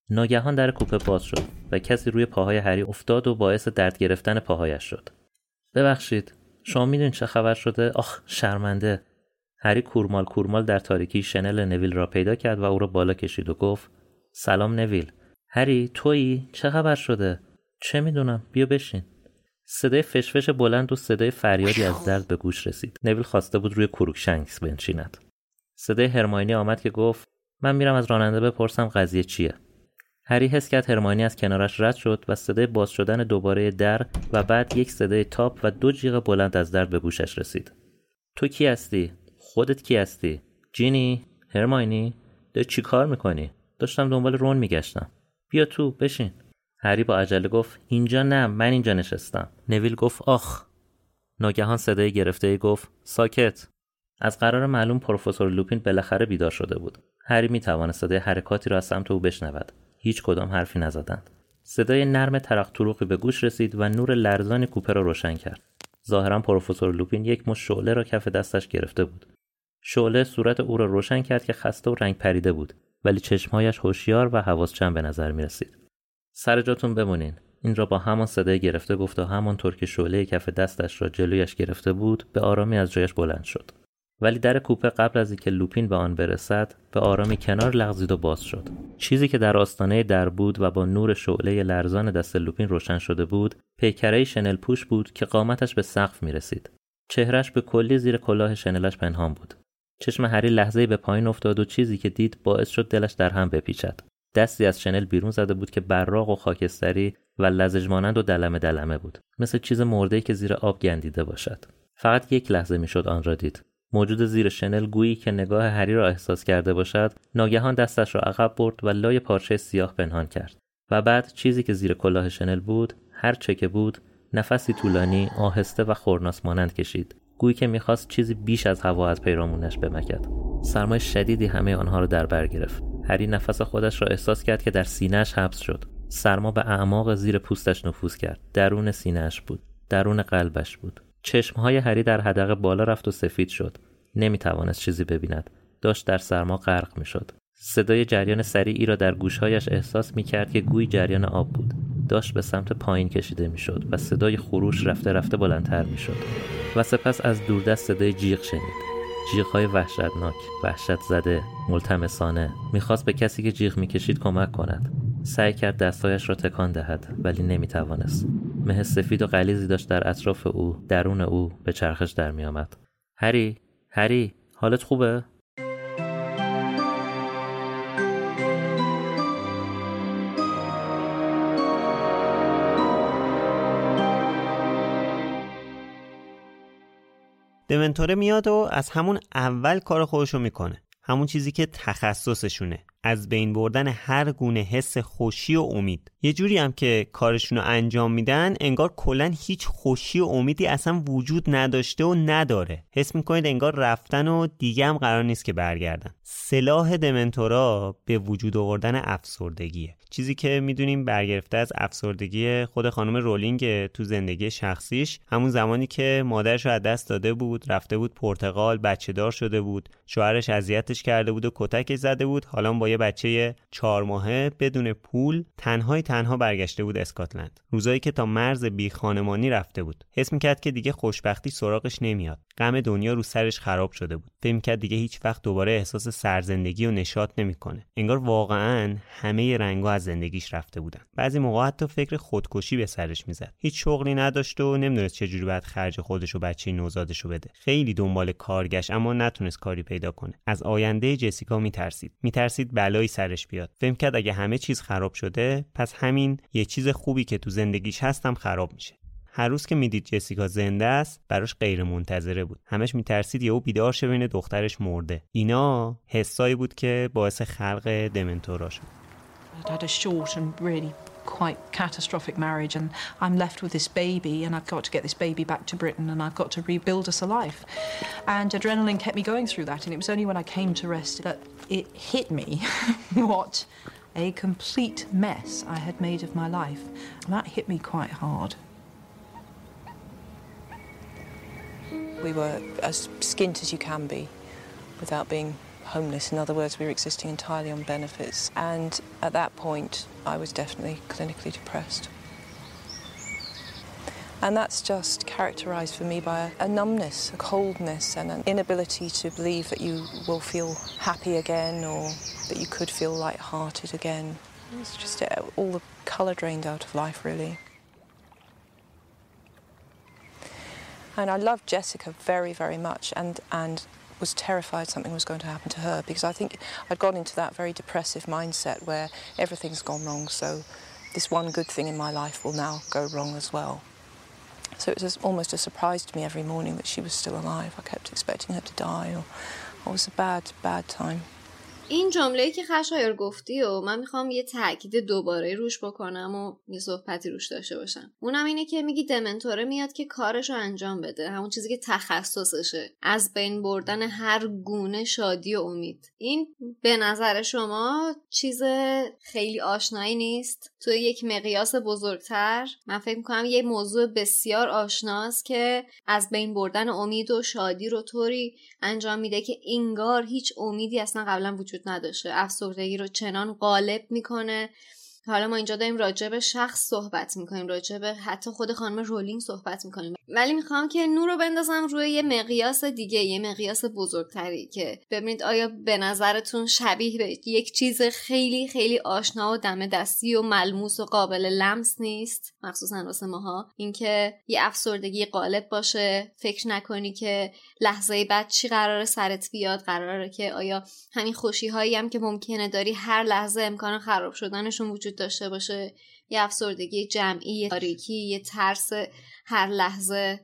ناگهان در کوپه باز شد و کسی روی پاهای هری افتاد و باعث درد گرفتن پاهایش شد. ببخشید شما می‌دونید چه خبر شده؟ آخ شرمنده. هری کورمال کورمال در تاریکی شنل نویل را پیدا کرد و او را بالا کشید و گفت سلام نویل. هری تویی؟ چه خبر شده؟ چه می‌دونم؟ بیا بشین. صدای فشفش بلند و صدای فریادی از درد به گوش رسید. نویل خواسته بود روی کروکشنکس بنشیند. صدای هرماینی آمد که گفت من میرم از راننده بپرسم قضیه چیه. هری حس کرد هرماینی از کنارش رد شد و صدای باز شدن دوباره در و بعد یک صدای تاپ و دو جیغ بلند از درد به گوشش رسید. تو کی هستی؟ خودت کی هستی؟ جینی؟ هرماینی؟ داری چی کار می‌کنی؟ داشتم دنبال رون میگشتم. بیا تو بشین. هری با عجله گفت اینجا نه من اینجا نشستم. نویل گفت آخ. ناگهان صدای گرفته گفت ساکت. از قرار معلوم پروفسور لوپین بالاخره بیدار شده بود. هری می‌توانست صدای حرکاتی را از سمت او بشنود. هیچ کدام حرفی نزدند. صدای نرم ترق طروقی به گوش رسید و نور لرزانی کوپه را روشن کرد. ظاهرا پروفسور لوپین یک مش شعله را کف دستش گرفته بود. شعله صورت او را روشن کرد که خسته و رنگ پریده بود. ولی چشمهایش هوشیار و حواس جمع به نظر می رسید. سر جاتون بمونین. این را با همان صدای گرفته گفت و همانطور که شعله کف دستش را جلویش گرفته بود به آرامی از جایش بلند شد. ولی در کوپه قبل از اینکه لوپین به آن برسد به آرامی کنار لغزید و باز شد چیزی که در آستانه در بود و با نور شعله لرزان دست لوپین روشن شده بود پیکره شنل پوش بود که قامتش به سقف می رسید. چهرش به کلی زیر کلاه شنلش پنهان بود. چشم هری لحظه‌ای به پایین افتاد و چیزی که دید باعث شد دلش در هم بپیچد. دستی از شنل بیرون زده بود که براق و خاکستری و لزج مانند و دلمه دلمه بود. مثل چیز مرده‌ای که زیر آب گندیده باشد. فقط یک لحظه می‌شد آن را دید. موجود زیر شنل گویی که نگاه هری را احساس کرده باشد، ناگهان دستش را عقب برد و لای پارچه سیاه پنهان کرد. و بعد چیزی که زیر کلاه شنل بود، هر چه که بود، نفسی طولانی، آهسته و خورناس مانند کشید. گویی که می‌خواست چیزی بیش از هوا از پیرامونش بمکد. سرمای شدیدی همه آنها را در بر گرفت. هری نفس خودش را احساس کرد که در سینهش حبس شد. سرما به اعماق زیر پوستش نفوذ کرد. درون سینهش بود. درون قلبش بود. چشمهای هری در حدقه بالا رفت و سفید شد. نمی‌توانست چیزی ببیند. داشت در سرما غرق می‌شد. صدای جریان سریعی را در گوشهایش احساس می کرد که گوی جریان آب بود. داشت به سمت پایین کشیده می شد و صدای خروش رفته رفته بلندتر می شد و سپس از دوردست صدای جیغ شنید. های وحشتناک وحشت زده ملتمسانه می‌خواست به کسی که جیغ می‌کشید کمک کند. سعی کرد دستایش را تکان دهد ولی نمی‌توانست. مه سفید و غلیزی داشت در اطراف او درون او به چرخش در میآمد. هری هری حالت خوبه؟ دمنتوره میاد و از همون اول کار خودشو می‌کنه. همون چیزی که تخصصشونه. از بین بردن هر گونه حس خوشی و امید. یه جوری هم که کارشون رو انجام میدن انگار کلا هیچ خوشی و امیدی اصلا وجود نداشته و نداره. حس می‌کنید انگار رفتن و دیگه هم قرار نیست که برگردن. سلاح دمنتورا به وجود آوردن افسردگیه. چیزی که می‌دونیم برگرفته از افسردگی خود خانم رولینگ تو زندگی شخصیش همون زمانی که مادرش رو از دست داده بود رفته بود پرتغال بچه دار شده بود شوهرش اذیتش کرده بود و کتکش زده بود. حالا با یه بچه چهار ماهه بدون پول تنهای تنها برگشته بود اسکاتلند. روزایی که تا مرز بی خانمانی رفته بود. حس می‌کرد که دیگه خوشبختی سراغش نمیاد. غم دنیا رو سرش خراب شده بود. فکر می‌کرد دیگه هیچ وقت دوباره احساس سرزندگی و نشاط نمی‌کنه. انگار واقعا همه رنگا از زندگیش رفته بودن. بعضی موقع حتی فکر خودکشی به سرش می‌زد. هیچ شغلی نداشت و نمی‌دونست چجوری باید خرج خودش و بچه نوزادش رو بده. خیلی دنبال کارگشت اما نتونست کاری پیدا کنه. از آینده جسیکا میترسید. میترسید بلایی سرش بیاد. فکر کرد اگه همه چیز خراب شده پس همین یه چیز خوبی که تو زندگیش هستم خراب میشه. هر روز که می‌دید جسیکا زنده است براش غیر منتظره بود همش میترسید یهو بیدار شه ببینه دخترش مرده اینا حسایی بود که باعث خلق دمنتورا شد quite catastrophic marriage and I'm left with this baby and I've got to get this baby back to Britain and I've got to rebuild us a life. And adrenaline kept me going through that and it was only when I came to rest that it hit me what a complete mess I had made of my life. And that hit me quite hard. We were as skint as you can be without being homeless. In other words, we were existing entirely on benefits. And at that point, I was definitely clinically depressed. And that's just characterised for me by a, numbness, a coldness, and an inability to believe that you will feel happy again or that you could feel light-hearted again. It's just uh, all the colour drained out of life, really. And I loved Jessica very, very much and, and was terrified something was going to happen to her because I think I'd gone into that very depressive mindset where everything's gone wrong, so this one good thing in my life will now go wrong as well. So it was almost a surprise to me every morning that she was still alive. I kept expecting her to die, or it was a bad, bad time. این جمله که خشایر گفتی و من می‌خوام یه تاکید دوباره روش بکنم و یه صحبتی روش داشته باشم. اونم اینه که میگی دمنتوره میاد که کارش رو انجام بده. همون چیزی که تخصصشه. از بین بردن هر گونه شادی و امید. این به نظر شما چیز خیلی آشنایی نیست؟ تو یک مقیاس بزرگتر. من فکر می‌کنم یه موضوع بسیار آشناست که از بین بردن امید و شادی رو طوری انجام میده که انگار هیچ امیدی اصلا قبلا وجود نداشته. افسردگی رو چنان غالب می‌کنه. حالا ما اینجا داریم راجع به شخص صحبت می‌کنیم راجع به حتی خود خانم رولینگ صحبت می‌کنیم. ولی می‌خوام که نور رو بندازم روی یه مقیاس دیگه یه مقیاس بزرگتری که ببینید آیا به نظرتون شبیه به یک چیز خیلی خیلی آشنا و دم دستی و ملموس و قابل لمس نیست؟ مخصوصا واسه ماها. اینکه یه افسردگی غالب باشه. فکر نکنی که لحظه بعد چی قرار سرت بیاد. قراره که آیا همین خوشی هایی هم که ممکنه داری هر لحظه امکان خراب شدنشون وجود داشته باشه یه افسردگی جمعی یه تاریکی یه ترس هر لحظه.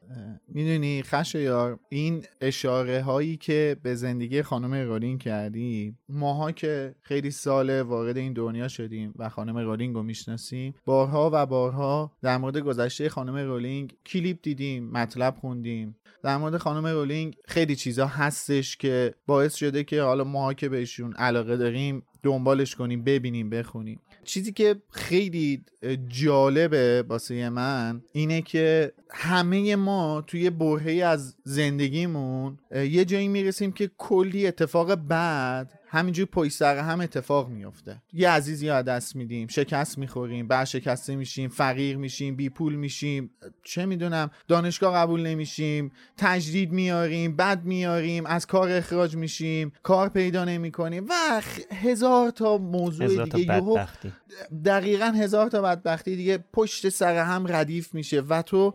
می‌دونی خشایار این اشاره هایی که به زندگی خانم رولینگ کردی ماها که خیلی سال وارد این دنیا شدیم و خانم رولینگ رو می‌شناسیم بارها و بارها در مورد گذشته خانم رولینگ کلیپ دیدیم مطلب خوندیم. در مورد خانم رولینگ خیلی چیزا هستش که باعث شده که حالا ماها که بهشون علاقه داریم دنبالش کنیم ببینیم بخونیم. چیزی که خیلی جالبه واسه من اینه که همه ما توی برهه از زندگیمون یه جایی می‌رسیم که کلی اتفاق بعد همینجوری پشت سر هم اتفاق میفته یه عزیزی از دست میدیم شکست می‌خوریم بعد شکسته میشیم فقیر میشیم بی پول میشیم چه می‌دونم دانشگاه قبول نمیشیم تجدید میاریم بد میاریم از کار اخراج میشیم کار پیدا نمی‌کنیم و هزار تا موضوع هزار دیگه تا بدبختی. دقیقا هزار تا بدبختی دیگه پشت سر هم ردیف میشه و تو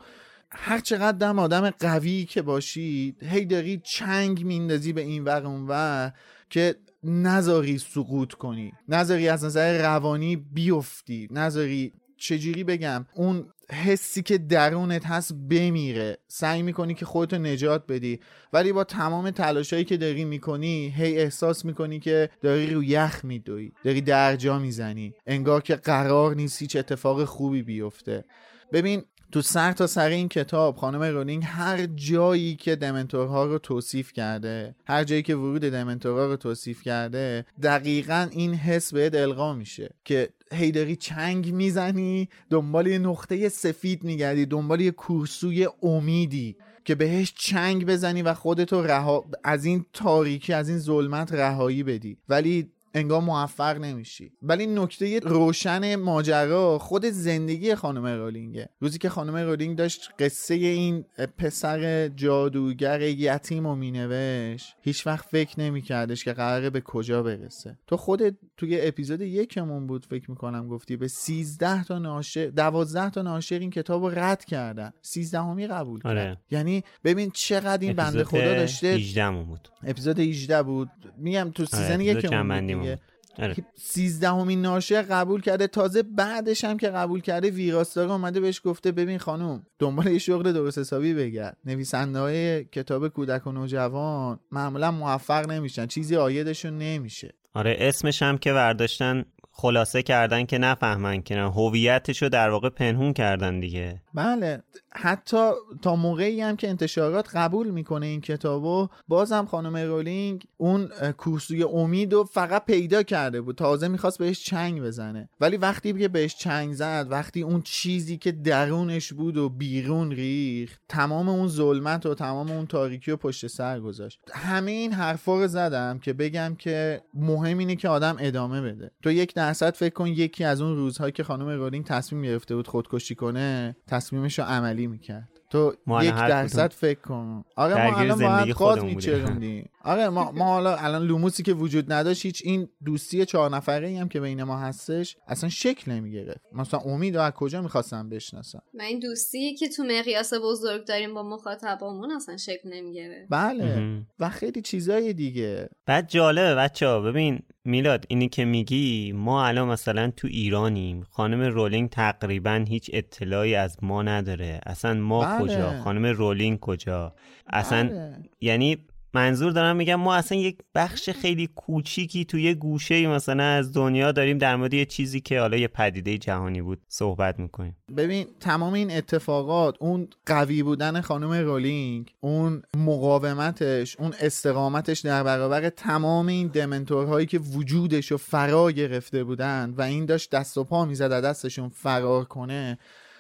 هر چقدر دم آدم قوی که باشی هی داری چنگ میندازی به این ور اون ور که نذاری سقوط کنی. نذاری از نظر روانی بیفتی. نذاری چجوری بگم؟ اون حسی که درونت هست بمیره. سعی می‌کنی که خودتو نجات بدی. ولی با تمام تلاشایی که داری می‌کنی هی احساس می‌کنی که داری رو یخ میدوی. داری درجا می‌زنی. انگار که قرار نیست هیچ اتفاق خوبی بیفته. ببین تو سر تا سر این کتاب خانم رولینگ هر جایی که دمنتورها رو توصیف کرده هر جایی که ورود دمنتورها رو توصیف کرده دقیقا این حس بهت القا میشه که هیداری چنگ می‌زنی دنبال یه نقطه سفید میگردی دنبال یه کورسوی امیدی که بهش چنگ بزنی و خودتو رها از این تاریکی از این ظلمت رهایی بدی. ولی انگار موفق نمیشی. ولی نکته روشن ماجرا خود زندگی خانم رولینگه روزی که خانم رولینگ داشت قصه این پسر جادوگر یتیم و مینوشت هیچ وقت فکر نمیکردش که قراره به کجا برسه. تو خودت توی اپیزود یکمون بود فکر می‌کنم گفتی به 13 تا ناشر 12 تا ناشر این کتاب رو رد کردن. 13 همی قبول کرد. آره. یعنی ببین چقدر این بنده خدا داشته 18 مون بود. اپیزود 18 بود. میگم تو سیزن اپیزود یکمون دیگه. آره. که سیزدهمین ناشر قبول کرده. تازه بعدش هم که قبول کرده ویراستار اومده بهش گفته ببین خانم دنبال یه شغل درست حسابی بگرد. نویسنده های کتاب کودک و نوجوان معمولا موفق نمیشن. چیزی عایدشون نمیشه. آره اسمش هم که برداشتن خلاصه کردن که نفهمن که هویتش رو در واقع پنهون کردن دیگه. بله. حتی تا موقعی هم که انتشارات قبول می‌کنه این کتابو بازم خانم رولینگ اون اه، کورسوی امید رو فقط پیدا کرده بود. تازه می‌خواست بهش چنگ بزنه. ولی وقتی که بهش چنگ زد وقتی اون چیزی که درونش بود و بیرون ریخت تمام اون ظلمت و تمام اون تاریکی رو پشت سر گذاشت. همه این حرفا رو زدم که بگم که مهم اینه که آدم ادامه بده. تو یک درصد فکر کن یکی از اون روزهایی که خانم رولینگ تصمیم گرفته بود خودکشی کنه تصمیمش رو عملی می‌کرد. تو ما یک درصد فکر کن. آره ما الان خودمون بودیم. میچروندیم آره ما, ما حالا الان لوموسی که وجود نداشت هیچ این دوستی چهار نفره ای هم که بین ما هستش اصلا شکل نمی‌گرفت. مثلا امید رو از کجا می‌خواستم بشناسم و این دوستی که تو مقیاس بزرگ داریم با مخاطبامون اصلا شکل نمی‌گیره بله. و خیلی چیزای دیگه. بعد جالبه بچه ها ببین میلاد اینی که میگی ما الان مثلا تو ایرانیم خانم رولینگ تقریبا هیچ اطلاعی از ما نداره اصلا ما بله. کجا خانم رولینگ کجا اصلا بله. یعنی منظور دارم میگم ما اصلا یک بخش خیلی کوچیکی توی گوشه مثلا از دنیا داریم در مورد یه چیزی که حالا یه پدیده جهانی بود صحبت می‌کنیم. ببین تمام این اتفاقات اون قوی بودن خانم رولینگ اون مقاومتش اون استقامتش در برابر تمام این دمنتورهایی که وجودش رو فرا گرفته بودن و این داشت دست و پا می‌زد دستشون فرار کنه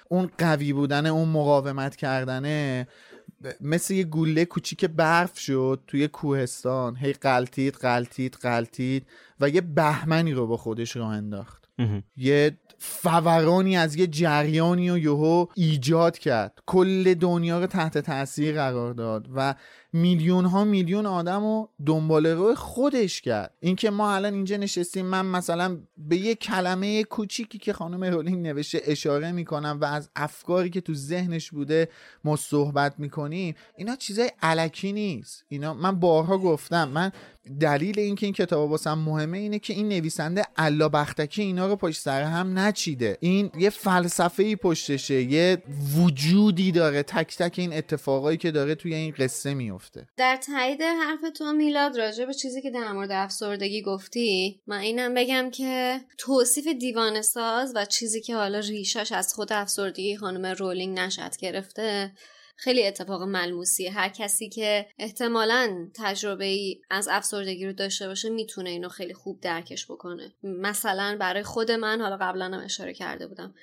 اون قوی بودن اون مقاومت کردنه مثل یه گوله کوچیک برف شد توی کوهستان. هی قلتید قلتید قلتید و یه بهمنی رو با خودش راه انداخت. یه فورانی از یه جریانی و یهو ایجاد کرد. کل دنیا رو تحت تاثیر قرار داد و میلیون ها میلیون آدم رو دنبال رو خودش کرد. اینکه ما الان اینجا نشستیم من مثلا به یه کلمه کوچیکی که خانم رولینگ نوشته اشاره می‌کنم و از افکاری که تو ذهنش بوده ما صحبت می‌کنیم اینا چیزای علکی نیست. اینا من بارها گفتم من دلیل اینکه این کتاب واسم مهمه اینه که این نویسنده الا بختکی اینا رو پشت سر هم نچیده. این یه فلسفه ای پشتشه یه وجودی داره تک تک این اتفاقایی که داره توی این قصه میفته. در تایید حرف تو میلاد راجع به چیزی که در مورد افسردگی گفتی من اینم بگم که توصیف دیوانه ساز و چیزی که حالا ریشش از خود افسردگی خانم رولینگ نشد گرفته خیلی اتفاق ملموسیه. هر کسی که احتمالا تجربه ای از افسردگی رو داشته باشه می‌تونه اینو خیلی خوب درکش بکنه. مثلا برای خود من حالا قبلا هم اشاره کرده بودم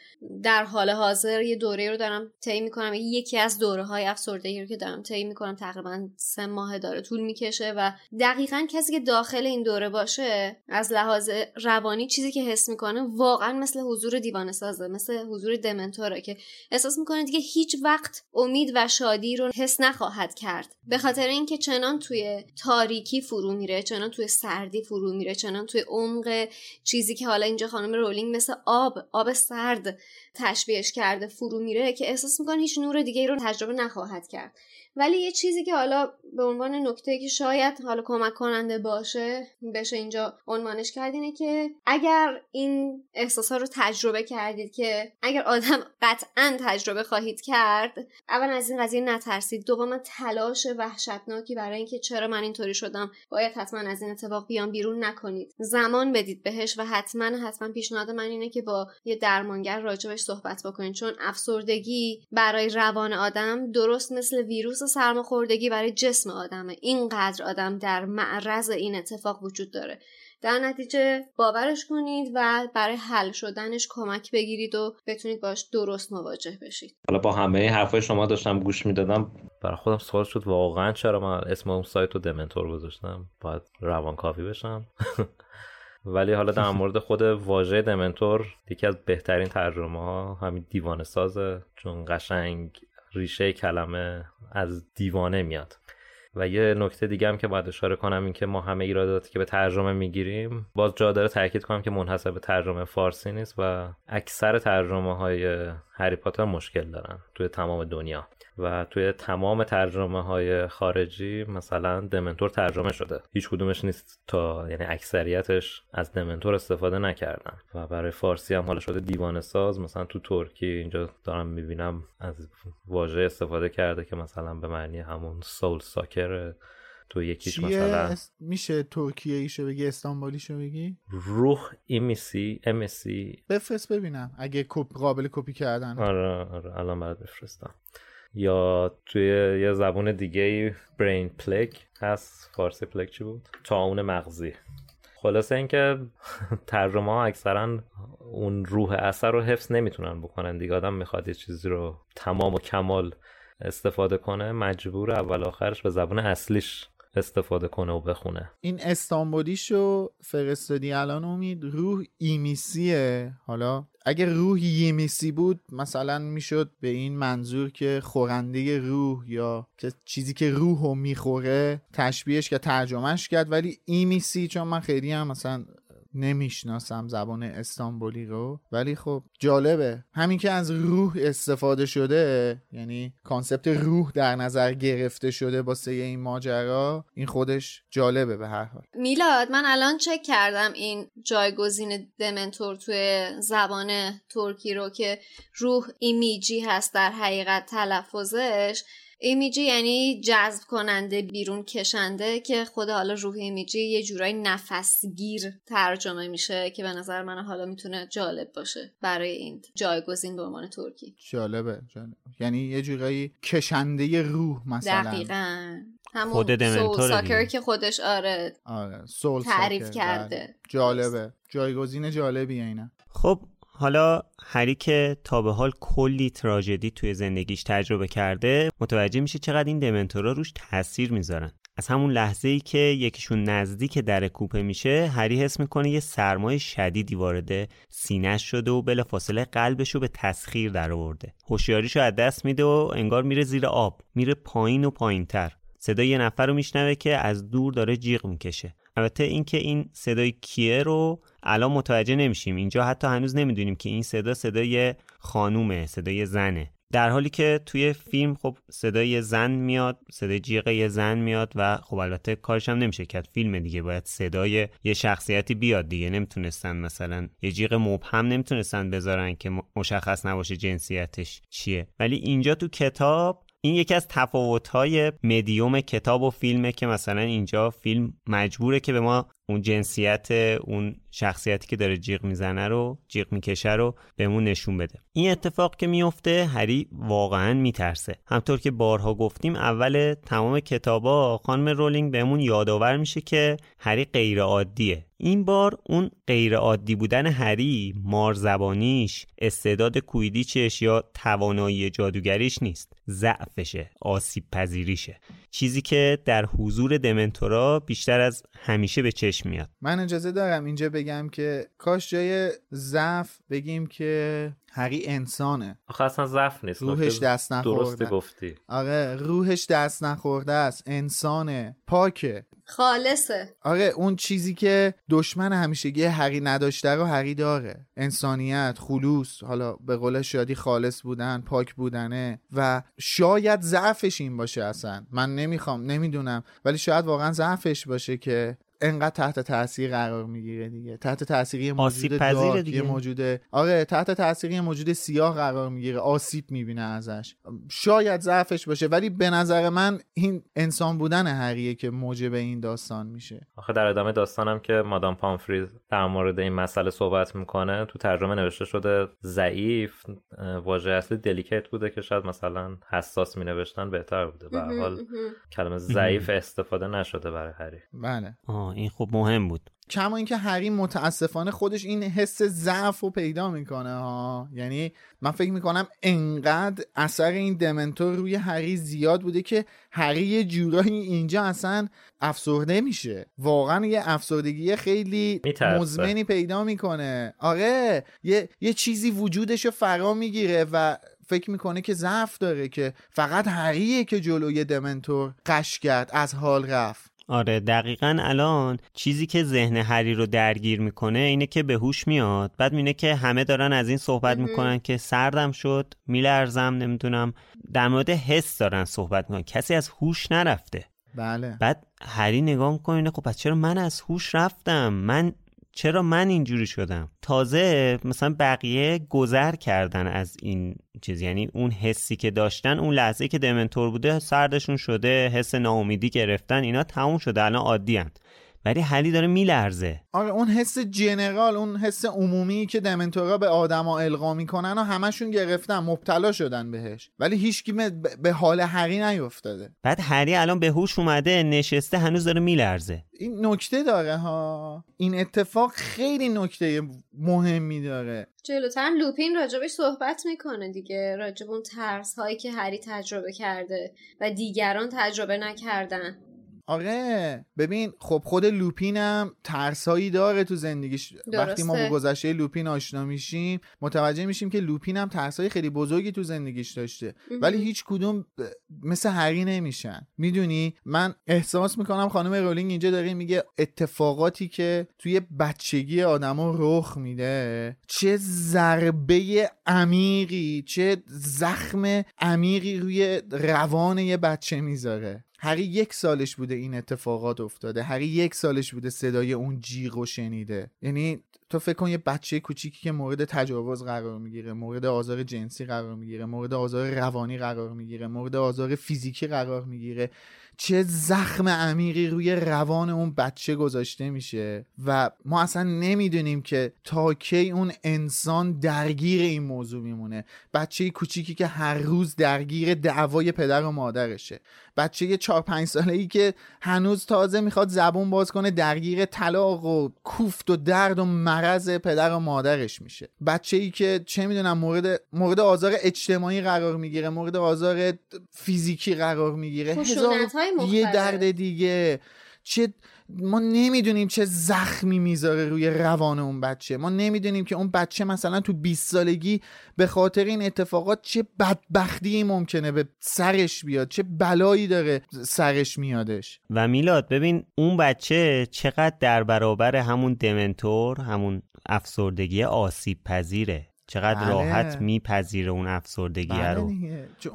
در حال حاضر یه دوره رو دارم طی می‌کنم. یکی از دوره های افسردگی رو که دارم طی می‌کنم تقریبا سه ماه داره طول می‌کشه و دقیقا کسی که داخل این دوره باشه از لحاظ روانی چیزی که حس می‌کنه واقعا مثل حضور دیوانه سازه مثل حضور دمنتوره که احساس می‌کنه دیگه هیچ وقت امید و شادی رو حس نخواهد کرد. به خاطر اینکه چنان توی تاریکی فرو میره چنان توی سردی فرو میره چنان توی عمق چیزی که حالا اینجا خانم رولینگ مثل آب آب سرد تشبیهش کرده فرو میره که احساس می‌کنه هیچ نور دیگه رو تجربه نخواهد کرد. ولی یه چیزی که حالا به عنوان نکته که شاید حالا کمک کننده باشه بشه اینجا عنوانش کرد اینه که اگر این احساس رو تجربه کردید که اگر آدم قطعا تجربه خواهید کرد اول از این قضیه نترسید. دوم تلاش وحشتناکی برای اینکه چرا من اینطوری شدم؟ باید حتما از این اتفاق بیان بیرون نکنید. زمان بدید بهش و حتما حتما پیشنهاد من اینه که با یه درمانگر راجبش صحبت بکنید. چون افسردگی برای روان آدم درست مثل ویروس سرماخوردگی برای جسم آدمه. اینقدر آدم در معرض این اتفاق وجود داره. در نتیجه باورش کنید و برای حل شدنش کمک بگیرید و بتونید باش درست مواجه بشید. حالا با همه حرفای شما داشتم گوش می‌دادم. برای خودم سوال شد واقعا چرا من اسم اون سایت رو دمنتور گذاشتم؟ باید روان کافی بشم؟ ولی حالا در مورد خود واژه دمنتور یکی از بهترین ترجمه ها همین دیوانه سازه چون قشنگ ریشه کلمه از دیوانه میاد. و یه نکته دیگه هم که باید اشاره کنم این که ما همه ایراداتی که به ترجمه می‌گیریم باز جا داره تاکید کنم که منحصر به ترجمه فارسی نیست و اکثر ترجمه های هری پاتر مشکل دارن توی تمام دنیا. و توی تمام ترجمه های خارجی مثلا دمنتور ترجمه شده. هیچ کدومش نیست تا یعنی اکثریتش از دمنتور استفاده نکردن. و برای فارسی هم حالا شده دیوانه ساز. مثلا تو ترکی اینجا دارم می‌بینم از واژه استفاده کرده که مثلا به معنی همون سول ساکر تو یکیش مثلا میشه ترکیه ایشو بگی استانبولیشو بگی؟ روح ایمیسی امسی بفرست ببینم اگه قابل کپی کردن. آره آره الان برات بفرستم. یا توی یه زبون دیگه برین پلک هست. فارسی پلک چی بود؟ تعاون مغزی. خلاصه اینکه ترجمه ها اکثرا اون روح اثر رو حفظ نمی‌تونن بکنن دیگه. آدم می‌خواد یه چیزی رو تمام و کمال استفاده کنه مجبور اول آخرش به زبون اصلیش استفاده کنه و بخونه. این استانبولیشو فرستادی الان امید روح ایمیسیه. حالا اگر روح یمیسی بود مثلا می‌شد به این منظور که خورنده روح یا که چیزی که روح رو می‌خوره تشبیهش که ترجمهش کرد. ولی ایمیسی چون من خیلی هم مثلا نمی‌شناسم زبان استانبولی رو ولی خب جالبه. همین که از روح استفاده شده یعنی concept روح در نظر گرفته شده با سه این ماجرا این خودش جالبه به هر حال. میلاد من الان چک کردم این جایگزین دمنتور توی زبان ترکی رو که روح emici هست در حقیقت تلفظش. emici یعنی جذب کننده بیرون کشنده که خود حالا روح emici یه جورایی نفسگیر ترجمه میشه که به نظر من حالا می‌تونه جالب باشه برای این جایگزین به عنوان ترکی. جالبه, جالب. یعنی یه جورایی کشنده روح مثلا. دقیقا. همون خود سول ساکر که خودش آره, آره. سول تعریف کرده. بله. جالبه. جایگزین جالبیه اینه خب حالا هری که تا به حال کلی تراژدی توی زندگیش تجربه کرده متوجه میشه چقدر این دمنتورا روش تاثیر می‌ذارن. از همون لحظه ای که یکیشون نزدیک در کوپه میشه هری حس می‌کنه یه سرمای شدیدی وارد سینهش شده و بلافاصله قلبش رو به تسخیر در آورده. هوشیاریشو از دست میده و انگار میره زیر آب میره پایین و پایینتر. صدای یه نفر رو میشنوه که از دور داره جیغ می‌کشه. البته اینکه این صدای کیه رو الان متوجه نمیشیم. اینجا حتی هنوز نمی‌دونیم که این صدا صدای خانومه صدای زنه. در حالی که توی فیلم خب صدای زن میاد صدای جیغ یه زن میاد و خب البته کارش هم نمیشه کرد. فیلم دیگه باید صدای یه شخصیتی بیاد دیگه. نمی‌تونستن مثلا یه جیغ مبهم نمی‌تونستن بذارن که مشخص نباشه جنسیتش چیه. ولی اینجا تو کتاب این یکی از تفاوت‌های مدیوم کتاب و فیلمه که مثلا اینجا فیلم مجبوره که به ما اون جنسیت اون شخصیتی که داره جیغ می‌زنه رو جیغ می‌کشه رو بهمون نشون بده. این اتفاق که میفته هری واقعا میترسه. همطور که بارها گفتیم اول تمام کتابا خانم رولینگ بهمون یادآور میشه که هری غیر عادیه این بار اون غیر عادی بودن هری مار زبانیش استعداد کویدیچش یا توانایی جادوگریش نیست. ضعفشه آسیب پذیریشه چیزی که در حضور دمنتورا بیشتر از همیشه به چشم میاد. من اجازه دارم اینجا بگم که کاش جای ضعف بگیم که هری انسانه. آخه اصلا ضعف نیست روحش دست نخورده. درسته گفتی. آره روحش دست نخورده است. انسانه. پاکه. خالصه. آره اون چیزی که دشمن همیشگی هری نداشته رو هری داره. انسانیت خلوص حالا به قول شادی خالص بودن پاک بودنه و شاید ضعفش این باشه اصلا. من نمی‌خوام نمی‌دونم. ولی شاید واقعا ضعفش باشه که انقدر تحت تاثیر قرار می‌گیره دیگه. تحت تاثیر یه موجود دارک، دیگه. یه موجود آره تحت تاثیر یه موجود سیاه قرار می‌گیره. آسیب می‌بینه ازش. شاید ضعفش باشه ولی به نظر من این انسان بودن هریه که موجب این داستان میشه. آخه در ادامه داستانم که مادام پامفریز در مورد این مسئله صحبت می‌کنه تو ترجمه نوشته شده ضعیف واژه اصلی دلیکیت بوده که شاید مثلا حساس می نوشتن بهتر بوده. به هر حال کلمه ضعیف استفاده نشده برای هری بله. این خب مهم بود. کما اینکه هری متاسفانه خودش این حس ضعف رو پیدا می‌کنه ها. یعنی من فکر می‌کنم انقدر اثر این دمنتور روی هری زیاد بوده که هری یه جورایی اینجا اصلا افسرده میشه. واقعا یه افسردگی خیلی می‌ترسه. مزمنی پیدا می‌کنه. آره یه, یه چیزی وجودش رو فرا می‌گیره و فکر می‌کنه که ضعف داره که فقط هریه که جلوی دمنتور قش کرد از حال رفت. آره دقیقا الان چیزی که ذهن هری رو درگیر می‌کنه اینه که به هوش میاد. بعد میینه که همه دارن از این صحبت می‌کنن که سردم شد میلرزم نمی‌دونم. در مورد حس دارن صحبت می‌کنن. کسی از هوش نرفته. بله. بعد هری نگاه می‌کنه خب پس چرا من از هوش رفتم؟ من چرا من اینجوری شدم؟ تازه مثلا بقیه گذر کردن از این چیز. یعنی اون حسی که داشتن اون لحظه که دمنتور بوده سردشون شده حس ناامیدی گرفتن اینا تموم شده. الان عادی ولی هری داره میلرزه. آره اون حس جنرال اون حس عمومی که دمنتورا به آدما القا می‌کنن و همشون گرفتن مبتلا شدن بهش. ولی هیچکی به- به حال هری نیفتاده. بعد هری الان به هوش اومده نشسته هنوز داره میلرزه. این نکته داره ها. این اتفاق خیلی نکته مهمی داره. جلوتر لوپین راجبش صحبت می‌کنه دیگه. راجب اون ترس هایی که هری تجربه کرده و دیگران تجربه نکردن. آره ببین خب خود لوپینم ترسایی داره تو زندگیش. وقتی ما با درسته. گذشته لوپین آشنا میشیم متوجه میشیم که لوپین هم ترسایی خیلی بزرگی تو زندگیش داشته. ولی هیچ کدوم ب- مثل هری نمیشن. می‌دونی؟ من احساس می‌کنم خانم رولینگ اینجا داره میگه اتفاقاتی که توی بچگی آدما رخ میده چه ضربه عمیقی چه زخم عمیقی روی روان یه بچه می‌ذاره. هری یک سالش بوده این اتفاقات افتاده. هری یک سالش بوده صدای اون جیغ و شنیده. یعنی تو فکر کن یه بچه کوچیکی که مورد تجاوز قرار می‌گیره مورد آزار جنسی قرار می‌گیره مورد آزار روانی قرار می‌گیره مورد آزار فیزیکی قرار می‌گیره. چه زخم عمیقی روی روان اون بچه گذاشته میشه و ما اصلا نمی‌دونیم که تا کی اون انسان درگیر این موضوع میمونه. بچه کوچیکی که هر روز درگیر دعوای پدر و مادرشه. بچه چهار پنج ساله ای که هنوز تازه می‌خواد زبون باز کنه درگیر طلاق و کوفت و درد و مرض پدر و مادرش میشه بچه ای که چه می‌دونم مورد مورد آزار اجتماعی قرار می‌گیره مورد آزار فیزیکی قرار می‌گیره خشونت‌های یه. درد دیگه چه ما نمی‌دونیم چه زخمی می‌ذاره روی روان اون بچه. ما نمی‌دونیم که اون بچه مثلا تو 20 سالگی به خاطر این اتفاقات چه بدبختی ممکنه به سرش بیاد چه بلایی داره سرش میادش. و میلاد ببین اون بچه چقدر در برابر همون دمنتور همون افسردگی آسیب پذیره. چقدر بله. راحت میپذیره اون افسردگی بله رو.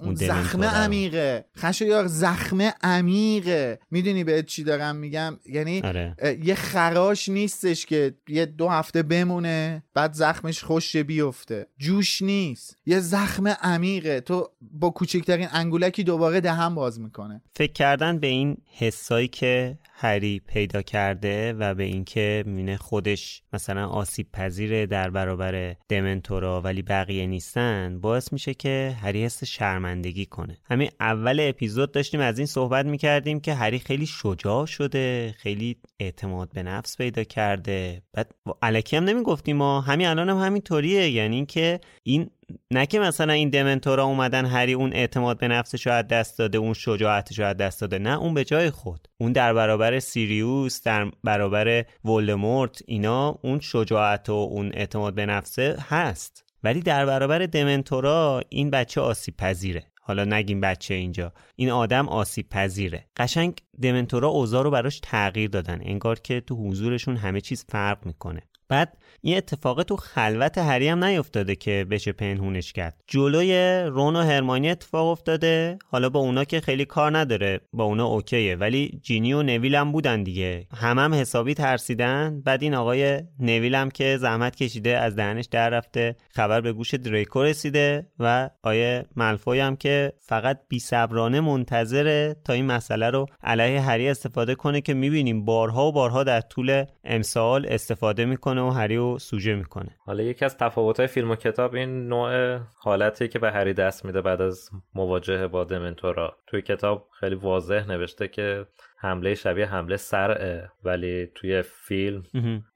اون زخم. عمیقه. خشایار زخم عمیقه. می‌دونی بهت چی دارم میگم؟ یعنی آره. یه خراش نیستش که یه دو هفته بمونه بعد زخمش خوش بیفته. جوش نیست. یه زخم عمیقه. تو با کوچکترین انگولکی دوباره دهن باز می‌کنه. فکر کردن به این حسایی که هری پیدا کرده و به اینکه می‌بینه خودش مثلا آسیب پذیره در برابر دمنتورا ولی بقیه نیستن باعث میشه که هری حس شرمندگی کنه. همین اول اپیزود داشتیم از این صحبت می‌کردیم که هری خیلی شجاع شده خیلی اعتماد به نفس پیدا کرده. بعد علکی هم نمی‌گفتیم ما همین الان هم همینطوریه. یعنی که این نه که مثلا این دمنتورا اومدن هری اون اعتماد به نفسش از دست داده اون شجاعتش از دست داده. نه اون به جای خود. اون در برابر سیریوس در برابر ولدمورت اینا اون شجاعت و اون اعتماد به نفسه هست. ولی در برابر دمنتورا این بچه آسیب پذیره حالا نگیم بچه اینجا. این آدم آسیب پذیره قشنگ دمنتورا اوضاع رو براش تغییر دادن. انگار که تو حضورشون همه چیز فرق می‌کنه. بعد این اتفاق تو خلوت هری هم نیفتاده که بشه پنهونش کرد. جلوی رون و هرمانی اتفاق افتاده. حالا با اونا که خیلی کار نداره با اونا اوکیه. ولی جینی و نویل هم بودن دیگه. هم هم حسابی ترسیدن. بعد این آقای نویل هم که زحمت کشیده از دهنش در رفته خبر به گوش دریکو رسیده و آیه ملفوی هم که فقط بی صبرانه منتظره تا این مسئله رو علیه هری استفاده کنه که می‌بینیم بارها و بارها در طول امسال استفاده می‌کنه و هری سوژه می‌کنه. حالا یکی از تفاوت‌های فیلم و کتاب این نوع حالتی که به هری دست میده بعد از مواجهه با دمنتورا. توی کتاب خیلی واضح نوشته که حمله شبیه حمله سرعه ولی توی فیلم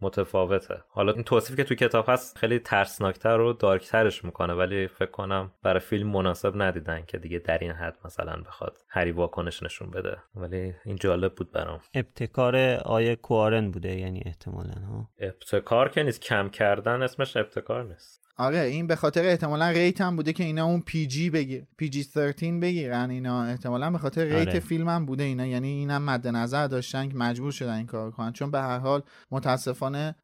متفاوته. حالا این توصیفی که توی کتاب هست خیلی ترسناکتر و دارکترش می‌کنه ولی فکر کنم برای فیلم مناسب ندیدن که دیگه در این حد مثلا بخواد هری واکنش نشون بده. ولی این جالب بود برام. ابتکار آیه کوارن بوده یعنی احتمالا ها؟ ابتکار که نیست کم کردن اسمش ابتکار نیست. آره این به خاطر احتمالا ریت هم بوده که اینا اون پی جی بگیر پی جی 13 بگیرن اینا. احتمالا به خاطر ریت آره. فیلم هم بوده اینا. یعنی اینم مد نظر داشتن که مجبور شدن این کار کنن. چون به هر حال متاسفانه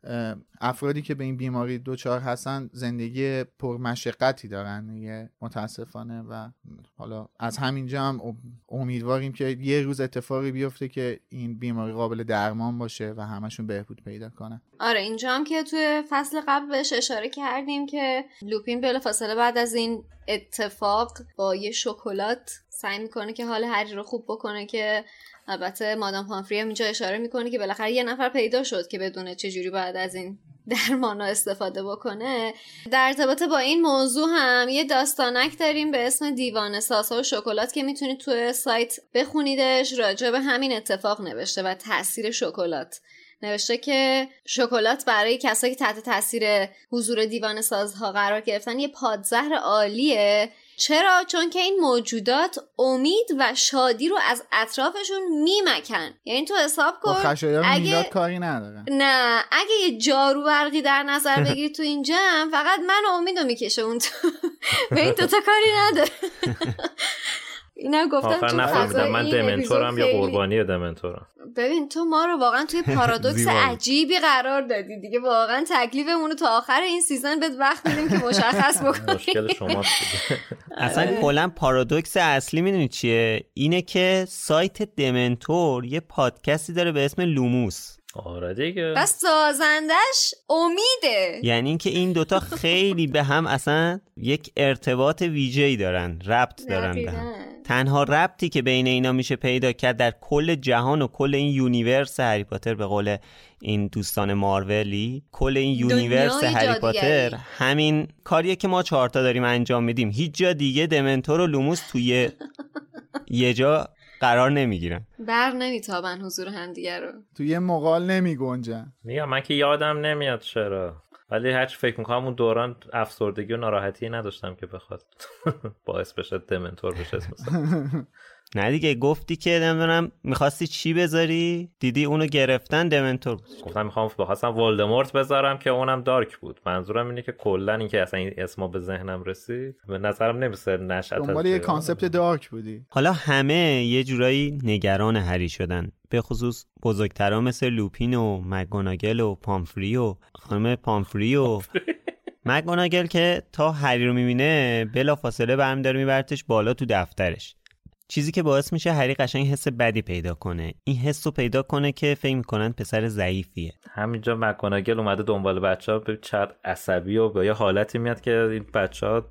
افرادی که به این بیماری دوچار هستن زندگی پرمشقتی دارن دیگه. متاسفانه و حالا از همینجا هم ام- امیدواریم که یه روز اتفاقی بیفته که این بیماری قابل درمان باشه و همشون بهبود پیدا کنن. آره اینجا هم که توی فصل قبل بهش اشاره کردیم که لوپین بلافاصله بعد از این اتفاق با یه شکلات سعی می‌کنه که حال هری رو خوب بکنه که البته مادام پامفری هم اینجا اشاره می‌کنه که بالاخره یه نفر پیدا شد که بدونه چجوری باید از این درمانا استفاده بکنه. در ارتباط با این موضوع هم یه داستانک داریم به اسم دیوان ساسا و شکلات که می‌تونید توی سایت بخونیدش. راجع به همین اتفاق نوشته و تاثیر شکلات. نوشته که شکلات برای کسایی که تحت تاثیر حضور دیوان سازها قرار گرفتن یه پادزهر عالیه. چرا؟ چون که این موجودات امید و شادی رو از اطرافشون میمکن. یعنی تو حساب با کن اگه- کاری ندارن نه اگه یه جارو برقی در نظر بگیری تو این جمع فقط من و امید رو می‌کشه اون تو. به این دوتا کاری نداره. اینم گفتم آخر تو نفهمیدم. من دمنتورم یا قربانی دمنتورم؟ ببین تو ما رو واقعا توی پارادوکس. عجیبی قرار دادی دیگه. واقعا تکلیفمون رو تا آخر این season بهت وقت میدیم که مشخص بکنی. مشکل شماست دیگه. اصلا کلا پارادوکس اصلی می‌دونی چیه؟ اینه که سایت دمنتور یه پادکستی داره به اسم لوموس. آره دیگه. و سازندش امیده. یعنی اینکه این دوتا خیلی به هم اصلا یک ارتباط ویژه‌ای دارن ربط دارن به هم. تنها ربطی که بین اینا میشه پیدا کرد در کل جهان و کل این universe هری پاتر به قول این دوستان مارولی کل این universe هری پاتر. همین کاریه که ما چهارتا داریم انجام میدیم. هیچ جا دیگه دمنتور و لوموس توی یه جا قرار نمی‌گیرن. بر نمیتابن حضور همدیگه رو. تو یه مقال نمی گنجن میگم من که یادم نمیاد چرا. ولی هرچی فکر می‌کنم اون دوران افسردگی و ناراحتی نداشتم که بخواد باعث بشه دمنتور بشه. نه دیگه گفتی که نمی‌دونم می‌خواستی چی بذاری؟ دیدی اونو گرفتن دمنتور بود. گفتم می‌خوام بخواستم ولدمورت بذارم که اونم dark بود. منظورم اینه که کلا اینکه اصلا این اسما به ذهنم رسید به نظرم یه نشأت از دنبال یه concept dark بودی. حالا همه یه جورایی نگران هری شدن. به خصوص بزرگترا مثل لوپین و مک‌گوناگل و پامفری و خانم پامفری و مگوناگل که تا هری رو می‌بینه بلا فاصله برمی داره میبرتش بالا تو دفترش. چیزی که باعث میشه هری قشنگ حس بدی پیدا کنه. این حس رو پیدا کنه که فکر می‌کنن پسر ضعیفیه. همینجا مکاناگل اومده دنبال بچه ها به چقدر عصبی و به یه حالتی میاد که این بچه ها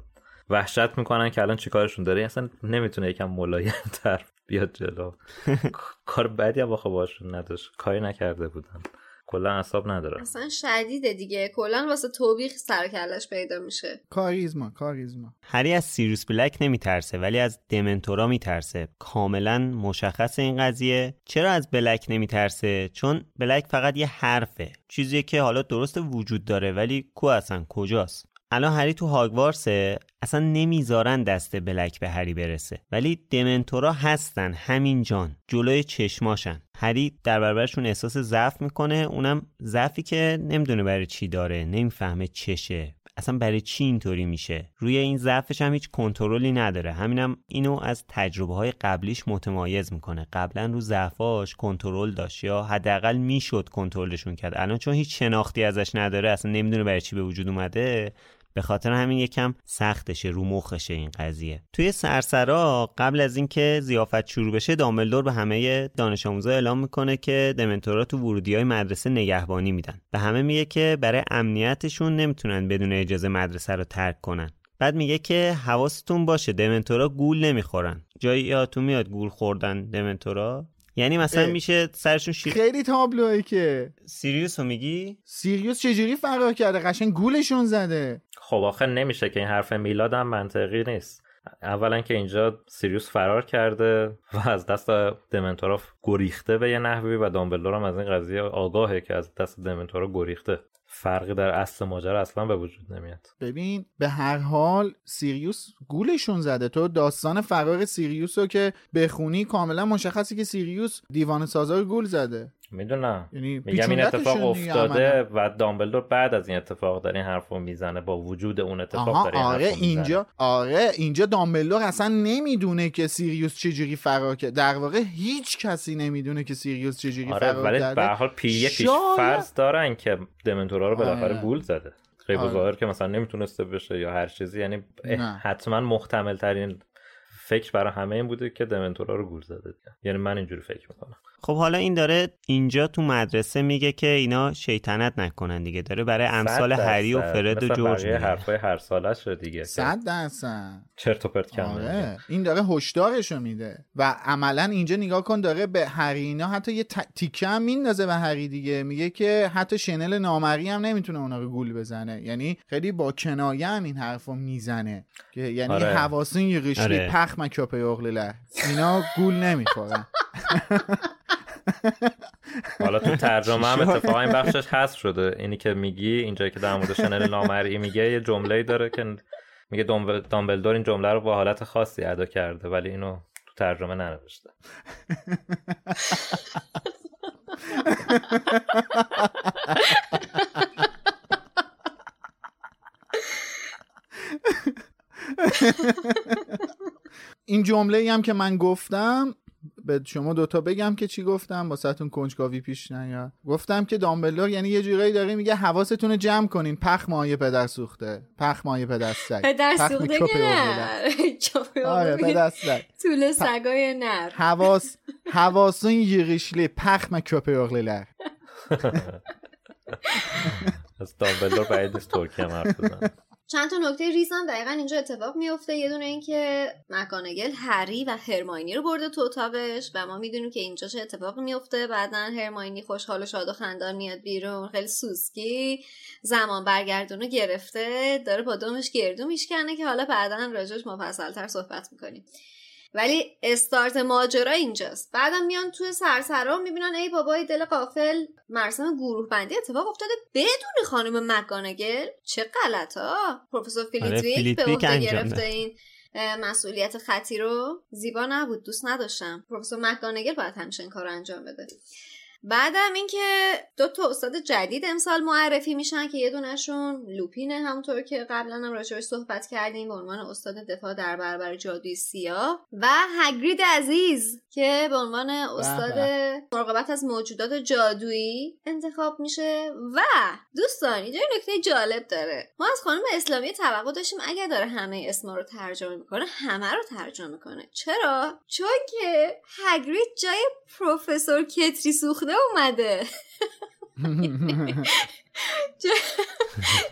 وحشت می‌کنن که الان چیکارشون داره. اصلا نمی‌تونه یکم ملایم تر بیاد جلو. کار بدی هم باخه باشون نداشت. کاری نکرده بودن. کلا اصاب نداره اصلا شدیده دیگه. کلا واسه توبیخ سر کلش پیدا میشه. کاریزما کاریزما. هری از سیریوس بلک نمیترسه ولی از دمنتورا میترسه. کاملا مشخص این قضیه. چرا از بلک نمیترسه؟ چون بلک فقط یه حرفه. چیزی که حالا درست وجود داره ولی کو اصلا؟ کجاست؟ الان هری تو هاگوارسه؟ اصلا نمی‌ذارن دست بلک به هری برسه. ولی دمنتورا هستن همین جان. جلوی چشماشن. هری در برابرشون احساس ضعف می‌کنه. اونم ضعفی که نمی‌دونه برای چی داره. نمی‌فهمه چشه. اصلا برای چی اینطوری میشه؟ روی این ضعفش هم هیچ کنترلی نداره. همینم اینو از تجربه های قبلیش متمایز می‌کنه. قبلا رو ضعفاش کنترل داشت یا حداقل می‌شد کنترلشون کرد. الان چون هیچ شناختی ازش نداره اصلا نمی‌دونه برای چی به وجود اومده به خاطر همین یکم سختشه رو مخشه این قضیه. توی سرسرا قبل از اینکه زیافت شروع بشه دامبلدور به همه دانش آموزا اعلام می‌کنه که دمنتورا تو ورودی های مدرسه نگهبانی میدن. به همه میگه که برای امنیتشون نمی‌تونن بدون اجازه مدرسه رو ترک کنن. بعد میگه که حواستون باشه دمنتورا گول نمی‌خورن. جایی یادتون میاد گول خوردن دمنتورا؟ یعنی مثلا میشه سرشون شیر خیلی تابلوه که. سیریوس رو میگی؟ سیریوس چجوری فرار کرده؟ قشنگ گولشون زده. خب آخه نمیشه که این حرف میلاد هم منطقی نیست. اولا که اینجا سیریوس فرار کرده و از دست دمنتورا گریخته به یه نحوی و دامبلدور هم از این قضیه آگاهه که از دست دمنتورا گریخته. فرقی در اصل ماجرا اصلا به وجود نمیاد. ببین به هر حال سیریوس گولشون زده. تو داستان فرار سیریوس رو که بخونی کاملا مشخصه که سیریوس دیوانه‌سازا رو گول زده. می‌دونم یعنی میگم این اتفاق افتاده. و دامبلدور بعد از این اتفاق داره این حرف رو می‌زنه با وجود اون اتفاق داره آره. اینجا آره اینجا دامبلدور اصلا نمی‌دونه که سیریوس چجوری فرار کرد در واقع هیچ کسی نمی‌دونه که سیریوس چجوری آره فرار ولی کرده به هر حال پی یه پیش شاید- فرض دارن که دمنتورا رو بالاخره آره. گول زده غیب آره. ظاهر که مثلا نمی‌تونسته بشه یا هر چیزی یعنی. حتما محتمل ترین فکر برای همه این بوده که دمنتورا رو گول زده دیگه. یعنی من اینجوری فکر می‌کنم خب حالا این داره اینجا تو مدرسه میگه که اینا شیطنت نکنن دیگه. داره برای امثال هری و فرد و جورج میگه. حرفای هر سالش رو دیگه. صد درصد. چرت و پرت نمیگه. آره. این داره هشدارشو میده. و عملا اینجا نگاه کن داره به هری اینا حتی یه ت- تیکه هم میندازه به هری دیگه. میگه که حتی شنل نامری هم نمی‌تونه اونا رو گول بزنه. یعنی خیلی با کنایه هم این حرفو می‌زنه. که یعنی آره. حواسون یه قشلی آره. پخ مکاپه اغلله. اینا گول نمی‌خورن. حالا تو ترجمه هم اتفاقا این بخشش حذف شده. اینی که میگی اینجایی که در مورد شنل نامرئی میگه یه جمله داره که میگه دامبل- دامبلدور این جمله رو با حالت خاصی ادا کرده ولی اینو تو ترجمه ننوشته. این جمله ای هم که من گفتم به شما دوتا بگم که چی گفتم واسهتون کنجکاوی پیش نیاد گفتم که دامبلدور یعنی یه جورایی داره میگه حواستون رو جمع کنین. پخ مایه پدر سوخته. پخ مایه پدر سگ. پدر سوخته که. نه. آره پدر سگ. طول سگای نر. حواس حواسون یغیشلی پخ مکروپ اغلله از دامبلدور بعید نیست ترکی هم حرف بزنه چند تا نکته ریزم دقیقا اینجا اتفاق میفته یه دونه این که مک‌گونگال هری و هرماینی رو برده تو اتاقش و ما می‌دونیم که اینجا چه اتفاقی میفته بعدا هرماینی خوشحال و شاد و خندان میاد بیرون. خیلی سوسکی زمان برگردونو گرفته. داره با دومش گردو میشکنه که حالا بعدا راجعش مفصلتر صحبت می‌کنیم. ولی استارت ماجرا اینجاست. بعدم میان توی سرسرا می‌بینن ای بابا ای دل غافل مراسم گروه بندی اتفاق افتاده بدون خانم مک‌گونگال چه غلطا پروفسور آره، فلیت‌ویک به عهده گرفته. این مسئولیت خطی رو. زیبا نبود دوست نداشتم. پروفسور مکانگل باید همیشه این کار رو انجام بده. بعدم اینکه دو تا استاد جدید امسال معرفی میشن که یه دونشون لوپینه همونطور که قبلا هم راجبش صحبت کردیم به عنوان استاد دفاع در برابر جادوی سیاه و هگرید عزیز که به عنوان استاد مراقبت از موجودات جادویی انتخاب میشه. و دوستان اینجا نکته جالب داره. ما از خانم اسلامی توقع داشتیم اگر داره همه اسما رو ترجمه می‌کنه همه رو ترجمه می‌کنه. چرا؟ چون که هگرید جای پروفسور کتری سوخته اومده.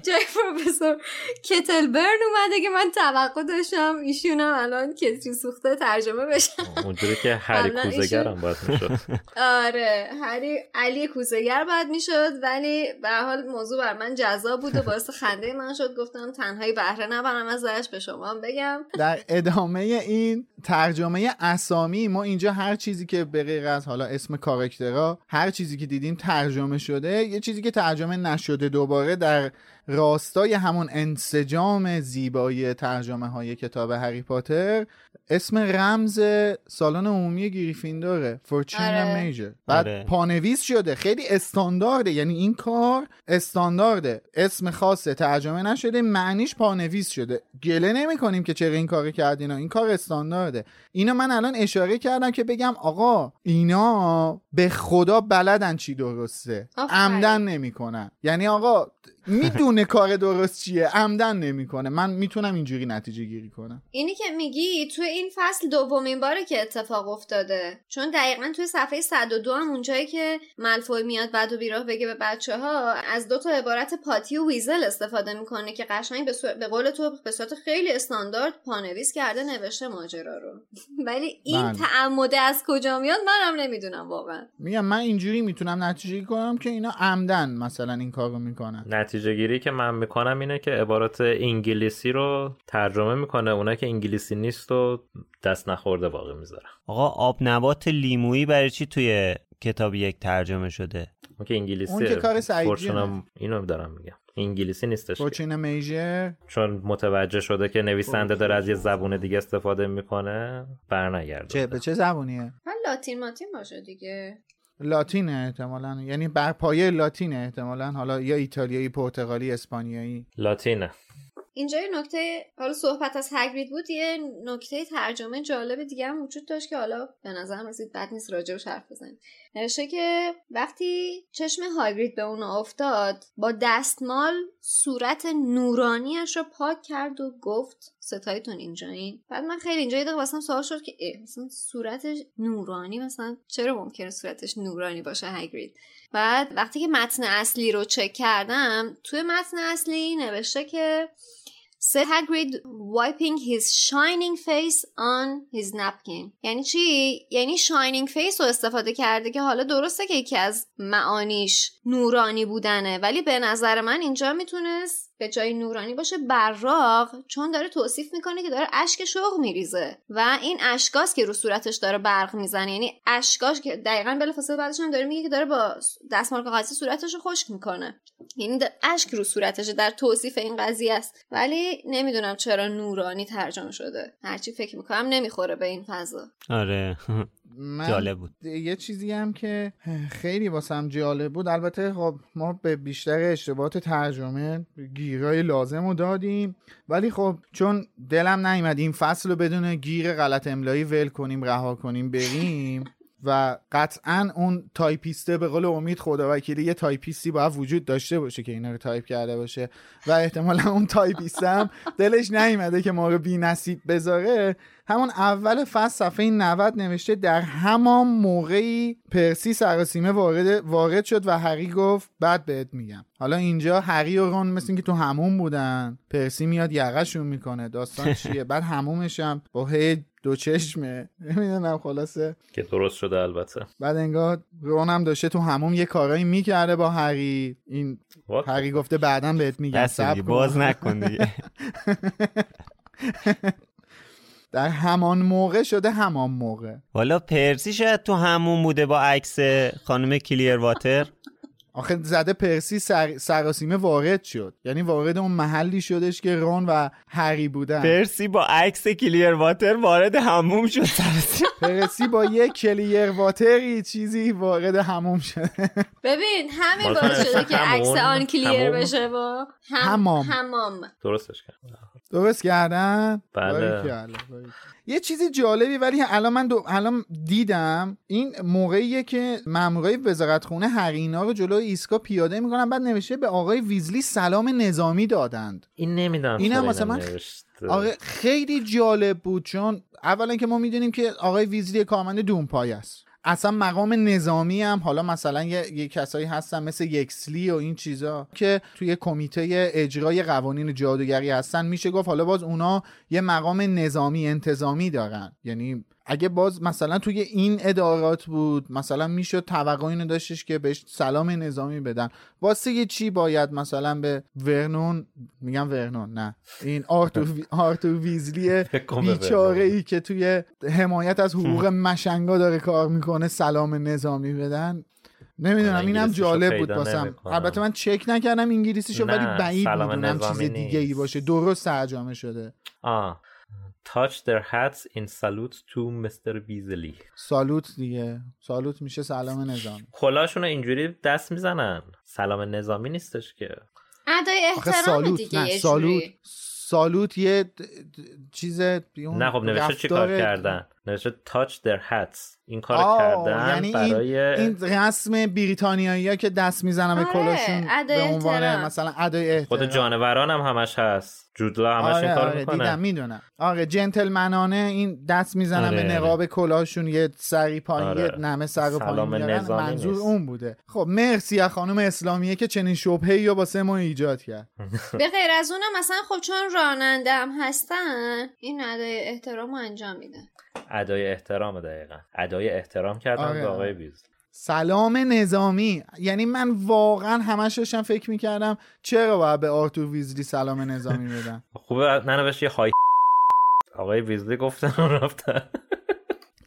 جای پروفسور کتلبرن اومده که من توقع داشتم ایشونم الان کتری سوخته ترجمه بشن اونجوری که هری کوزگر هم باید می‌شد. آره هری علی کوزگر باید می‌شد ولی به حال موضوع بر من جذاب بود و باعث خنده من شد. گفتم تنهایی بهره نبرم ازش به شما هم بگم. در ادامه این ترجمه اسامی ما اینجا هر چیزی که به غیر از حالا اسم کاراکترها هر چیزی که دیدیم ترجمه شده یه چیزی که ترجمه نشده دوباره در راستای همون انسجام زیبایی ترجمه های کتاب هری پاتر اسم رمز سالن عمومی گریفیندوره فورچین آره. میجر. بعد آره. پانویس شده خیلی استاندارده. یعنی این کار استاندارده. اسم خاصه ترجمه نشده معنیش پانویس شده. گله نمی کنیم که چرا این کار کردین این کار استاندارده. اینو من الان اشاره کردم که بگم آقا اینا به خدا بلدن چی درسته. عمدن نمی‌کنن. یعنی آقا می‌دونه کار درست چیه. عمدن نمی‌کنه. من می‌تونم اینجوری نتیجه گیری کنم. اینی که میگی تو این فصل دومین باره که اتفاق افتاده. چون دقیقا توی صفحه 102 هم اونجایی که ملفوی میاد بعد و بیراه بگه به بچه ها از دو تا عبارت پاتی و ویزل استفاده می‌کنه که قشنگ به, به قول تو به صورت خیلی استاندارد پانویس کرده نوشته ماجرا رو. ولی این بله. تعمده از کجا میاد منم نمی‌دونم واقعا. میگم من اینجوری می‌تونم نتیجه گیری کنم که اینا عمدن مثلا این کارو می‌کنن. نتیجه گیری که من می‌کنم اینه که عبارات انگلیسی رو ترجمه می‌کنه. اونایی که انگلیسی نیست و دست نخورده باقی می‌ذارم آقا آب نبات لیمویی برای چی توی کتاب یک ترجمه شده؟ اون که انگلیسی اون که کار سعید فورچونم اینو دارم میگم. انگلیسی نیستش که. فورچین میجر چون متوجه شده که نویسنده داره از یه زبون دیگه استفاده می‌کنه برنگرده. چه به چه زبونیه؟ من لاتین ماتین باشه دیگه. لاتینه احتمالا. یعنی بر پایه لاتینه احتمالا. حالا یا ایتالیایی پرتغالی اسپانیایی. لاتینه. اینجا یه نکته حالا صحبت از هگرید بود یه نکته ترجمه جالب دیگه هم وجود داشت که حالا به نظرم رسید بد نیست راجبش حرف بزنیم. نوشته که وقتی چشم هاگرید به اون افتاد با دستمال صورت نورانیش رو پاک کرد و گفت ستایتون اینجایین بعد من خیلی اینجا یه واسم سوال شد که اه مثلا صورتش نورانی؟ مثلا چرا ممکنه صورتش نورانی باشه هاگرید؟ بعد وقتی که متن اصلی رو چک کردم توی متن اصلی نوشته که said Hagrid wiping his shining face on his napkin یعنی چی؟ یعنی shining face رو استفاده کرده که حالا درسته که یکی از معانیش نورانی بودنه ولی به نظر من اینجا می‌تونست به جای نورانی باشه براق چون داره توصیف می‌کنه که داره اشک شوق میریزه. و این اشکاست که رو صورتش داره برق می‌زنه. یعنی اشکاش که دقیقا بلافاصله بعدش هم داره میگه که داره با دستمال کاغذی صورتش رو خشک می‌کنه. یعنی اشک رو صورتشه در توصیف این قضیه است. ولی نمی‌دونم چرا نورانی ترجمه شده. هرچی فکر می‌کنم نمی‌خوره به این فضا. آره. من جالب بود. یه چیزی هم که خیلی واسم جالب بود. البته خب ما به بیشتر اشتباهات ترجمه گیرای لازم رو دادیم. ولی خب چون دلم نیومد این فصل رو بدون گیر غلط املایی ول کنیم رها کنیم بریم و قطعا اون تایپیسته به قول امید خدا وکیلی یه تایپیستی باید وجود داشته باشه که اینا رو تایپ کرده باشه. و احتمالا اون تایپیست هم دلش نیومده که ما رو بی نصیب بذاره. همون اول فصل صفحه 90 نوشته در همان موقعی پرسی سراسیمه وارد وارد شد و هری گفت بعد بهت میگم. حالا اینجا هری و رون مثل اینکه تو حموم بودن. پرسی میاد یقشون می‌کنه. داستان چیه؟ بعد حمومش هم با هی دو چشمه. نمی‌دونم خلاصه. که درست شده البته. بعد انگار رون هم داشته تو هموم یه کارایی می‌کرده با هری. این What? هری گفته بعدا بهت میگم. صبر کن. باز نکن دیگه. در همان موقع شده همان موقع. حالا پرسی شاید تو همون بوده با عکس خانم کلیر واتر. آخه زده پرسی سر... سراسیمه وارد شد. یعنی وارد اون محلی شدش که رون و هری بودن. پرسی با عکس کلیر واتر وارد هموم شد سراسیمه. پرسی با یه کلیر واتری چیزی وارد هموم شده ببین همین باز باعث شده که عکس آن کلیر. بشه با هم... حمام. حمام. درستش کرد درست کردن بله. یه چیزی جالبی ولی الان من دو... الان دیدم این موقعیه که مامورای وزارتخونه هرینا رو جلوی ایسکا پیاده می‌کنن بعد نوشته به آقای ویزلی سلام نظامی دادند این نمی‌دونم اینم اینو من. آره خیلی جالب بود چون اولا که ما می‌دونیم که آقای ویزلی کارمند دونپای است اصلا مقام نظامی هم حالا مثلا یه, یه کسایی هستن مثل یکسلی و این چیزا که توی کمیته اجرای قوانین جادوگری هستن میشه گفت حالا باز اونا یه مقام نظامی انتظامی دارن. یعنی اگه باز مثلا توی این ادارات بود مثلا می‌شد توقع اینو داشتش که بهش سلام نظامی بدن. واسه یه چی باید مثلا به ورنون میگم ورنون نه. این آرتور, وی... آرتور ویزلی بیچاره ای که توی حمایت از حقوق مشنگا داره کار می‌کنه سلام نظامی بدن. نمی‌دونم اینم جالب بود واسم. البته من چک نکردم انگلیسیشو ولی بعید می‌دونم چیز دیگه ای. باشه. درست ترجمه شده. آه. Touch their hats in salute to Mr. Beasley. سالوت دیگه. سالوت میشه سلام نظامی. کلاشون اینجوری دست می‌زنن. سلام نظامی نیستش که. ادای احترام سالوت دیگه نه یه سالوت. سالوت یه چیز نه خب نوشته چی کار رفتار- کردن؟ نوشته touch their hats. این کار آه، کردن یعنی برای این, این رسم بریتانیایی ها که دست می‌زنن به آره، کلاشون به عنوان. مثلا ادای احترام. خود جانوران هم همش هست. جودلا همش این آره کار آره می‌کنه. دیدم می‌دونم. آره جنتلمنانه این دست می‌زنن آره، به آره. نقاب کلاشون یه سری پایین آره. یه نمه سر و پایین منظور نیست. اون بوده. خب مرسی از خانم اسلامیه که چنین شبهه‌ای رو واسه ما ایجاد کرد. به غیر از اونم مثلا خب چون راننده هم هستن این ادای احترام رو انجام میدن. ادای احترام دقیقا. ادای احترام کردن آره، به آقای آره. بیز. سلام نظامی. یعنی من واقعا همش داشتم فکر می‌کردم چرا باید به آرتور ویزلی سلام نظامی بدن؟ خوبه ننوشت یه های آقای ویزلی گفتن و رفتن.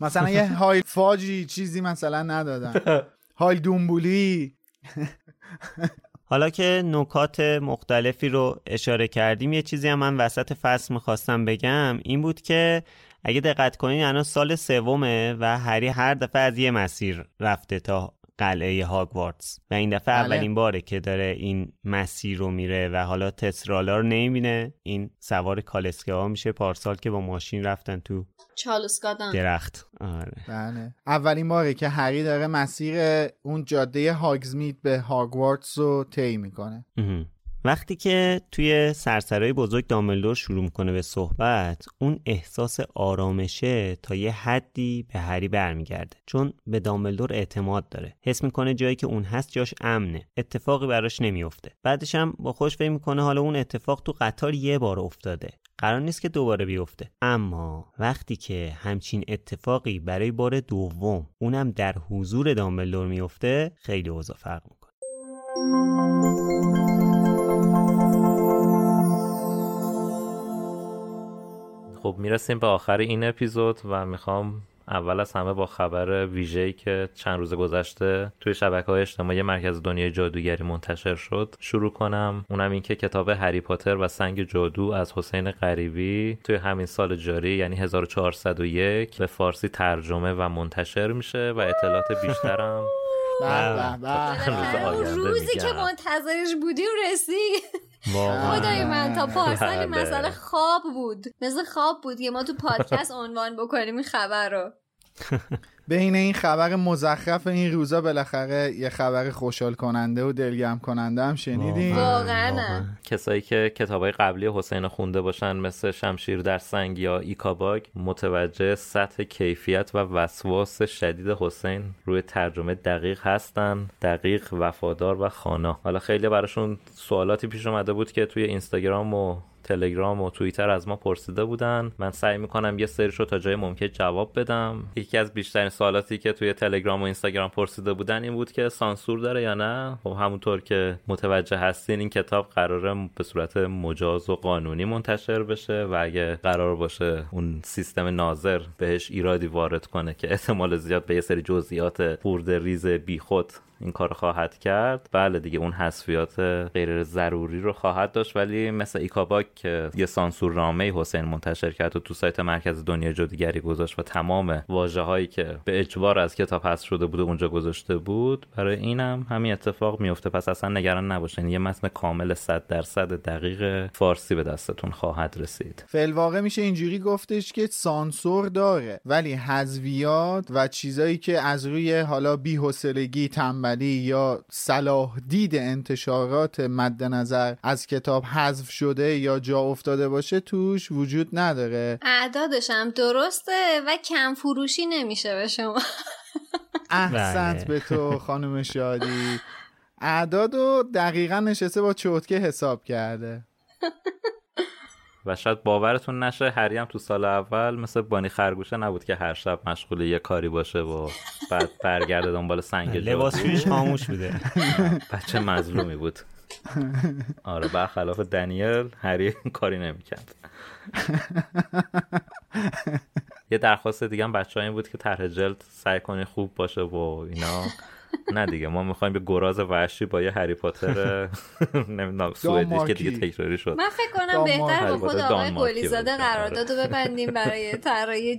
مثلا یه های فاجی چیزی مثلا ندادن. های دومبولی حالا که نکات مختلفی رو اشاره کردیم یه چیزی هم من وسط فصل می‌خواستم بگم این بود که اگه دقت کنین الان سال سومه و هری هر دفعه از یه مسیر رفته تا قلعه هاگوارتس و این دفعه بله. اولین باره که داره این مسیر رو میره و حالا تسرالا رو نمی‌بینه. این سوار کالسکه ها میشه پارسال که با ماشین رفتن تو چالوسکادان درخت. آره. بله. اولین باره که هری داره مسیر اون جاده هاگزمید به هاگوارتس رو طی می‌کنه. وقتی که توی سرسرای بزرگ دامبلدور شروع می‌کنه به صحبت اون احساس آرامشه تا یه حدی به هری برمیگرده چون به دامبلدور اعتماد داره. حس می‌کنه جایی که اون هست جاش امنه اتفاقی براش نمیفته بعدش هم با خوش فکر می‌کنه حالا اون اتفاق تو قطار یه بار افتاده. قرار نیست که دوباره بیفته. اما وقتی که همچین اتفاقی برای بار دوم اونم در حضور دامبلدور میفته خیلی اوضاع فرق می‌کنه. خب می‌رسیم به آخر این اپیزود و می‌خوام اول از همه با خبر ویژه‌ای که چند روز گذشته توی شبکه های اجتماعی مرکز دنیای جادوگری منتشر شد شروع کنم. اونم این که کتاب هری پاتر و سنگ جادو از حسین غریبی توی همین سال جاری یعنی 1401 به فارسی ترجمه و منتشر میشه و اطلاعات بیشترم اون آینده روزی که. منتظرش بودیم رسید خدای من تا پارسال این بله. مسئله خواب بود. مثل خواب بود که ما تو پادکست عنوان بکنیم این خبر رو. بین این خبر مزخرف این روزا بالاخره یه خبر خوشحال کننده و دلگرم کننده هم شنیدیم. واقعا. کسایی که کتابای قبلی حسین خونده باشن مثل شمشیر در سنگ یا ایکاباگ متوجه سطح کیفیت و وسواس شدید حسین روی ترجمه دقیق هستن دقیق وفادار و خانا. حالا خیلی براشون سوالاتی پیش اومده بود که توی اینستاگرام و تلگرام و توییتر از ما پرسیده بودن. من سعی می‌کنم یه سریشو تا جای ممکن جواب بدم. یکی از بیشترین سوالاتی که توی تلگرام و اینستاگرام پرسیده بودن این بود که سانسور داره یا نه؟ خب همونطور که متوجه هستین این کتاب قراره به صورت مجاز و قانونی منتشر بشه و اگه قرار باشه اون سیستم ناظر بهش ایرادی وارد کنه که احتمال زیاد به یه سری جزئیات خورده ریز بیخود این کار خواهد کرد. بله دیگه اون حذفیات غیر ضروری رو خواهد داشت. ولی مثل ایکاباک که یه سانسور رامه حسین منتشر کرد و تو سایت مرکز دنیا جادوگری گذاشت و تمام واژه هایی که به اجبار از کتاب حذف شده بود اونجا گذاشته بود برای اینم همین اتفاق میفته پس اصلا نگران نباشین. یه متن کامل 100 درصد دقیق فارسی به دستتون خواهد رسید. فلواقع میشه اینجوری گفتش که سانسور داره ولی حذویات و چیزایی که از روی حالا بی‌حوصلگی تنبلی یا صلاح دید انتشارات مد نظر از کتاب حذف شده یا جا افتاده باشه توش وجود نداره. اعدادش هم درسته و کم فروشی نمیشه به شما. احسنت به تو خانم شادی. اعداد و دقیقا نشسته با چوتکه حساب کرده. و شاید باورتون نشه هری هم تو سال اول مثل بانی خرگوشه نبود که هر شب مشغول یه کاری باشه و بعد برگرده دنبال سنگ لباسشویش خاموش بوده. بچه مظلومی بود. آره برخلاف دنیل هری کاری نمی‌کرد. یه درخواست دیگه هم بچه این بود که طرح جلد سعی کنی خوب باشه و اینا. نه دیگه ما می‌خوایم به گراز وحشی با یه هری پاتر نمی‌دونم سوئدی که دیگه تکراری شد. من فکر کنم بهتر با خود آقای گلیزاده قرارداد رو ببندیم برای طراحی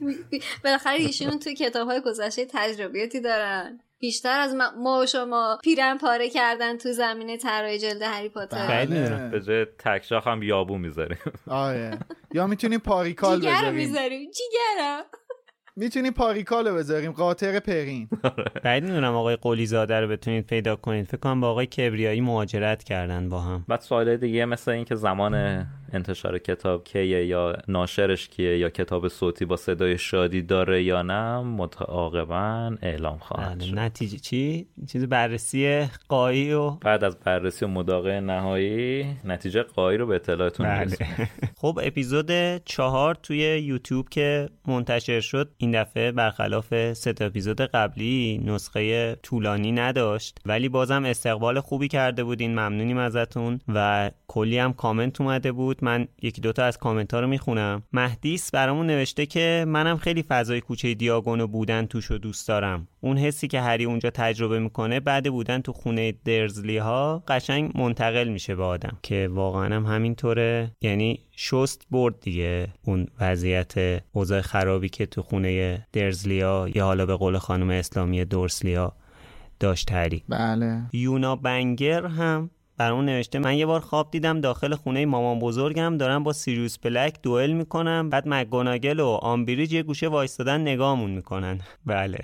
بالاخره ایشون تو کتاب های گذشته تجربیاتی دارن. بیشتر از ما و شما پیرن پاره کردن تو زمین طراحی جلد هری پاتر. بله. به جای تکشاخ هم یابو می‌ذاریم. آره. یا می‌تونیم پاریکال بذاریم می‌ذاریم. جیگرم. می‌تونیم پاریکالو بذاریم قاطر پرین. بعد می‌دونم آقای قلی زاده رو بتونید پیدا کنید. فکر کنم با آقای کبریایی مهاجرت کردن با هم. بعد سوال دیگه مثل اینکه زمان انتشار کتاب کیه یا ناشرش کیه یا کتاب صوتی با صدای شادی داره یا نه متعاقبا اعلام خواهد شد. نتیجه چی؟ چیز بررسی قایی و بعد از بررسی و مداقه نهایی نتیجه قایی رو به اطلاعتون بله. خب اپیزود چهار توی یوتیوب که منتشر شد این دفعه برخلاف سه تا اپیزود قبلی نسخه طولانی نداشت. ولی بازم استقبال خوبی کرده بودین ممنونیم ازتون و کلی هم کامنت اومده بود. من یکی دوتا از کامنت ها رو می‌خونم. مهدیس برامون نوشته که منم خیلی فضای کوچه دیاگونو بودن توش رو دوست دارم. اون حسی که هری اونجا تجربه می‌کنه بعد بودن تو خونه درزلی ها قشنگ منتقل میشه به آدم که واقعا هم همینطوره. یعنی شست برد دیگه اون وضعیت اوضاع خرابی که تو خونه درزلیا یا حالا به قول خانم اسلامی دورسلیا داشت هری. بله. یونا بنگر هم برامون نوشته من یه بار خواب دیدم داخل خونه مامان بزرگم دارم با سیریوس بلک دوئل می‌کنم بعد مگوناگل و آمبریج یه گوشه وایستادن نگاهمون می‌کنن. بله.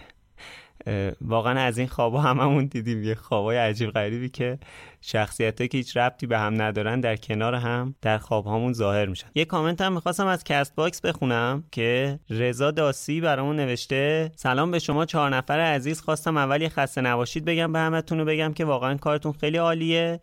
واقعا از این خوابا هممون دیدیم یه خوابای عجیب غریبی که شخصیت که هیچ ربطی به هم ندارن در کنار هم در خواب هامون ظاهر میشن. یه کامنت هم می‌خواستم از Castbox بخونم که رضا داسی برامون نوشته سلام به شما چهار نفر عزیز خواستم اول یه خسته نباشید بگم به همتون بگم که واقعا کارتون خیلی عالیه.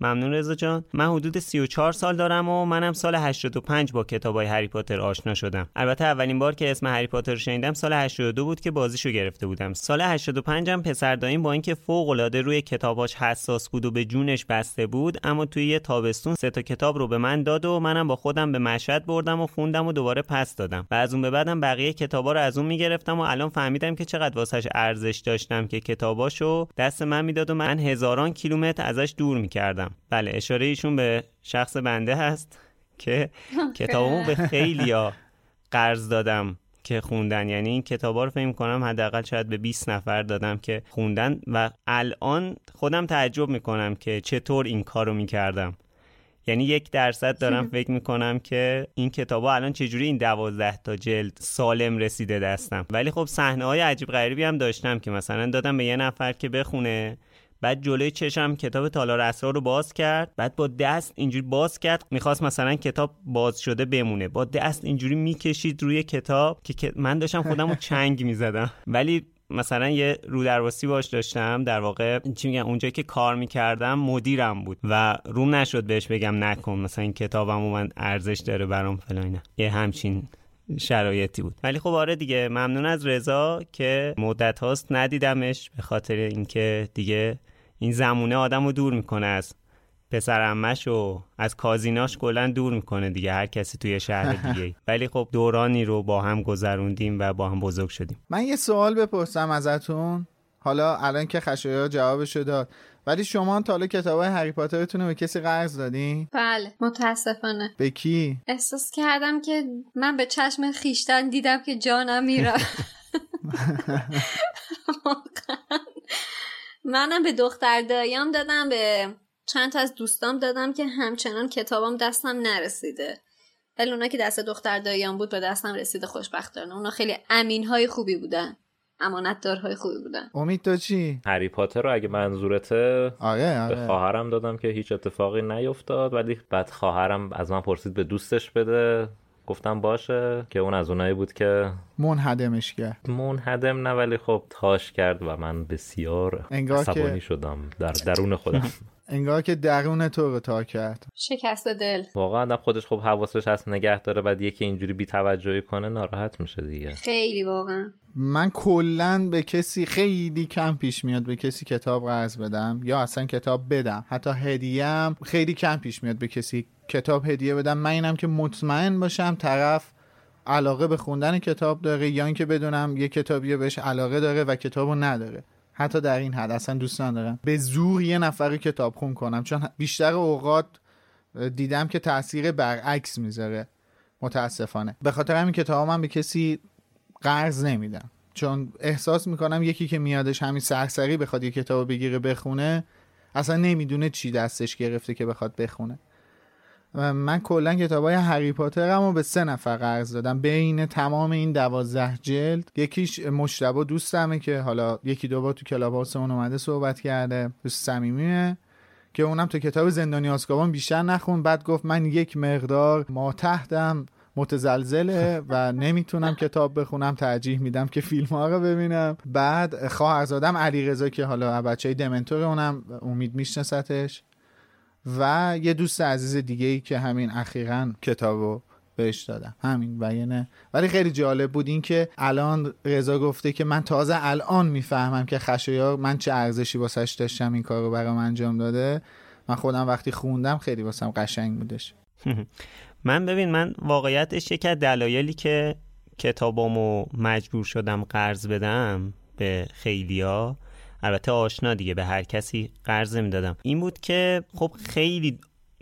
ممنون رضا جان. من حدود 34 سال دارم و منم سال 85 با کتابای هری پاتر آشنا شدم. البته اولین بار که اسم هری پاتر رو شنیدم سال 82 بود که بازیشو گرفته بودم. سال 85 هم پسر داییم با اینکه فوق العاده روی کتاباش حساس بود و به جونش بسته بود اما توی یه تابستون سه تا کتاب رو به من داد و منم با خودم به مشهد بردم و خوندم و دوباره پس دادم. و از اون به بعدم بقیه کتابا رو از اون می‌گرفتم و الان فهمیدم که چقدر واسش ارزش داشتم که کتاباشو دست من می‌داد و من هزاران کیلومتر ازش دور می‌کردم. بله اشاره ایشون به شخص بنده هست که کتابمو به خیلیا قرض دادم که خوندن. یعنی این کتابا رو فکر کنم حداقل شاید به 20 نفر دادم که خوندن و الان خودم تعجب می‌کنم که چطور این کارو می‌کردم. یعنی یک درصد دارم فکر می‌کنم که این کتابا الان چجوری این دوازده تا جلد سالم رسیده دستم. ولی خب صحنه های عجیب غریبی هم داشتم که مثلا دادم به یه نفر که بخونه بعد جلوی چشم کتاب تالار اسرار رو باز کرد. بعد با دست اینجوری باز کرد. می‌خواست مثلا کتاب باز شده بمونه. با دست اینجوری می‌کشید روی کتاب که من داشتم خودم رو چنگ می‌زدم. ولی مثلا یه رو درواسی باش داشتم. در واقع چی میگم اونجایی که کار می‌کردم مدیرم بود و روم نشد بهش بگم نکن. مثلا این کتابم من ارزش داره برام فلان یه همچین شرایطی بود. ولی خب آره دیگه ممنون از رضا که مدت هاست ندیدمش به خاطر اینکه دیگه این زمونه آدم رو دور می‌کنه از پسر امش و از کازیناش کلا دور می‌کنه دیگه هر کسی توی شهر دیگه ولی خب دورانی رو با هم گذروندیم و با هم بزرگ شدیم. من یه سوال بپرسم ازتون. حالا الان که خشایار جوابشو داد. ولی شما تا حالا کتاب های هری پاترتون رو به کسی قرض دادین؟ بله متاسفانه. به کی؟ احساس کردم که من به چشم خیشتن دیدم که جانم میره. منم به دختر دایام دادم به چند تا از دوستام دادم که همچنان کتابام دستم نرسیده. ولی اونا که دست دختر داییان بود به دستم رسیده خوشبختانه. اونا خیلی امین های خوبی بودن. امانتدارهای خوبی بودن. امید تو چی؟ هری پاتر رو اگه منظورته آره آره. به خواهرم دادم که هیچ اتفاقی نیفتاد ولی بعد خواهرم از من پرسید به دوستش بده. گفتم باشه که اون از اونایی بود که منهدمش کرد. منهدم نه ولی خب تاش کرد و من بسیار عصبانی شدم در درون خودم. انگار که درون تو رو تا کرد. شکست دل. واقعا آدم خودش خب حواسش هست نگه داره بعد یکی اینجوری بی توجهی کنه ناراحت میشه دیگه. خیلی واقعا. من کلا به کسی خیلی کم پیش میاد به کسی کتاب قرض بدم یا اصلا کتاب بدم. حتی هدیهم خیلی کم پیش میاد به کسی کتاب هدیه بدم. من اینم که مطمئن باشم طرف علاقه به خوندن کتاب داره یا اینکه بدونم یه کتابی بهش علاقه داره و کتابو نداره. حتی در این حد اصلا دوست ندارم. به زور یه نفر رو کتاب خون کنم چون بیشتر اوقات دیدم که تاثیر برعکس می‌ذاره. متاسفانه. به خاطر همین کتاب من به کسی قرض نمیدم. چون احساس می‌کنم یکی که میادش همین سرسری بخواد یه کتاب بگیره بخونه اصلا نمی‌دونه چی دستش گرفته که بخواد بخونه. من کلا کتاب های هری پاترم رو به سه نفر قرض دادم. بین تمام این دوازده جلد یکیش مشتبه دوستمه که حالا یکی دو بار تو کلاب هاوسمون اومده صحبت کرده دوست صمیمیه که اونم تو کتاب زندانی آسکابان بیشتر نخون. بعد گفت من یک مقدار ما تحتم متزلزله و نمی‌تونم کتاب بخونم ترجیح میدم که فیلم ها رو ببینم. بعد خواهرزادم علی رضا که حالا بچه دمنتور اونم امید میشناستش. و یه دوست عزیز دیگه ای که همین اخیرا کتاب رو بهش دادم. همین و یه نه. ولی خیلی جالب بود این که الان رضا گفته که من تازه الان می‌فهمم که خشایار من چه ارزشی واسش داشتم این کار رو برام انجام داده. من خودم وقتی خوندم خیلی واسم قشنگ بودش. من ببین من واقعیتش یکی از دلایلی که کتابامو مجبور شدم قرض بدم به خیلیا البته آشنا دیگه به هر کسی قرض می‌دادم این بود که خب خیلی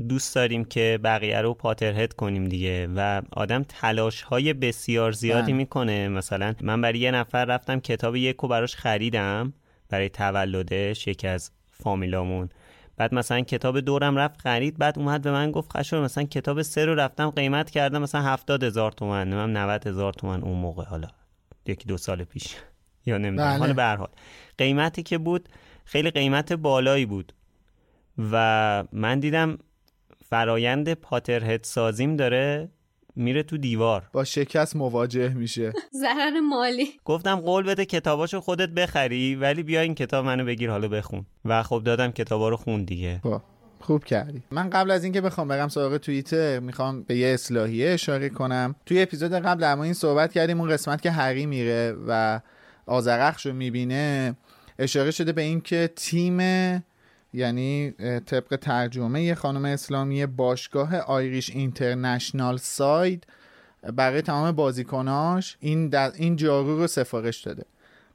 دوست داریم که بقیه رو پاترهد کنیم دیگه و آدم تلاش های بسیار زیادی بله. می‌کنه. مثلا من برای یه نفر رفتم کتاب یکو براش خریدم برای تولدش یکی از فامیلامون. بعد مثلا کتاب دورم رفت خرید بعد اومد به من گفت خشو مثلا کتاب سه رو رفتم قیمت کردم مثلا هفتاد هزار تومن من 90 هزار تومن اون موقع حالا یکی دو سال پیش. یا نمی‌دونم. بله. حالا به هر حال. قیمتی که بود خیلی قیمت بالایی بود. و من دیدم فرایند پاترهد سازیم داره میره تو دیوار. با شکست مواجه میشه. ضرر مالی. گفتم قول بده کتاباشو خودت بخری ولی بیا این کتاب منو بگیر حالا بخون. و خب دادم کتابا رو خون دیگه. با خوب کردی. من قبل از اینکه بخوام برم سراغ توییتر می‌خوام به یه اصلاحیه اشاره کنم. توی اپیزود قبل مورد این صحبت کردیم اون قسمت که هری میره و آزرخش رو می‌بینه. اشاره شده به اینکه تیم یعنی طبق ترجمه خانم اسلامی باشگاه آیریش اینترنشنال ساید برای تمام بازیکناش این در این جارو رو سفارش داده.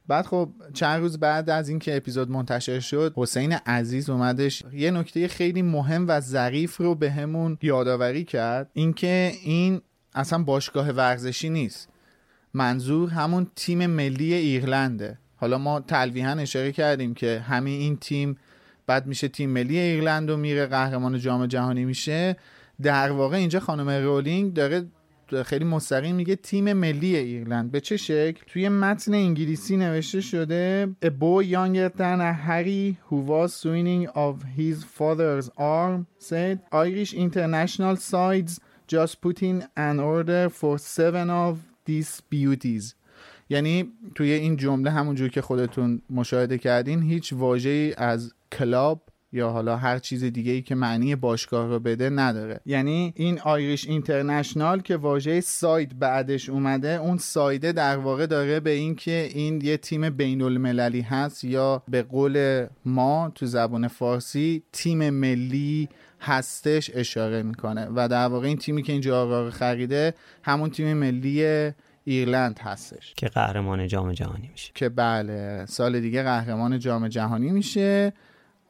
بعد خب چند روز بعد از اینکه اپیزود منتشر شد حسین عزیز اومدش یه نکته خیلی مهم و ظریف رو به همون یادآوری کرد اینکه این اصلا باشگاه ورزشی نیست. منظور همون تیم ملی ایرلنده. حالا ما تلویحا اشاره کردیم که همین این تیم بعد میشه تیم ملی ایرلند و میره قهرمان جام جهانی میشه. در واقع اینجا خانم رولینگ داره خیلی مستقیم میگه تیم ملی ایرلند. به چه شکل؟ توی متن انگلیسی نوشته شده A boy younger than a Harry who was swinging of his father's arm said Irish international sides just put in an order for seven of یعنی توی این جمله همونجور که خودتون مشاهده کردین هیچ واژه‌ای از کلاب یا حالا هر چیز دیگه ای که معنی باشگاه رو بده نداره. یعنی این آیریش اینترنشنال که واژه ساید بعدش اومده اون سایده در واقع داره به این که این یه تیم بین المللی هست یا به قول ما تو زبان فارسی تیم ملی هستش اشاره می‌کنه. و در واقع این تیمی که اینجا آقا خریده همون تیم ملی ایرلند هستش. که قهرمان جام جهانی میشه. که بله سال دیگه قهرمان جام جهانی میشه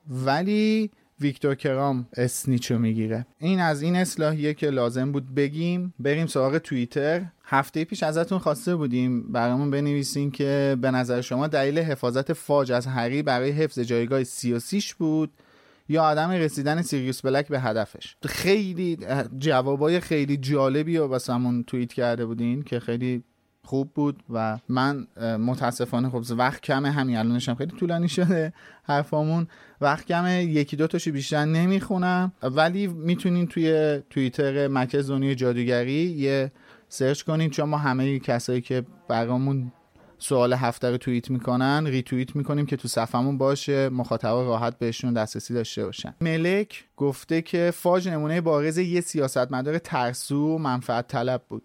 ولی ویکتور کرام اسنیچو می‌گیره. این از این اصلاحیه که لازم بود بگیم. بریم سراغ توییتر. هفته پیش ازتون خواسته بودیم برامون بنویسین که به نظر شما دلیل حفاظت فاج از هری برای حفظ جایگاه سیاسیش بود. یا عدم رسیدن سیریوس بلک به هدفش. خیلی جوابای خیلی جالبی رو واسمون توییت کرده بودین که خیلی خوب بود و من متاسفانه خب وقت کمه همین الانش هم خیلی طولانی شده حرفامون. وقت کمه یکی دو تاشو بیشتر نمی‌خونم. ولی می‌تونین توی توییتر مرکز دنیای جادوگری یه search کنین چون ما همه کسایی که برامون سوال هفته رو توییت می‌کنن ریتوییت می‌کنیم که تو صفحمون باشه مخاطبا راحت بهشون دسترسی داشته باشن. ملک گفته که فاج نمونه بارز یه سیاستمدار ترسو و منفعت طلب بود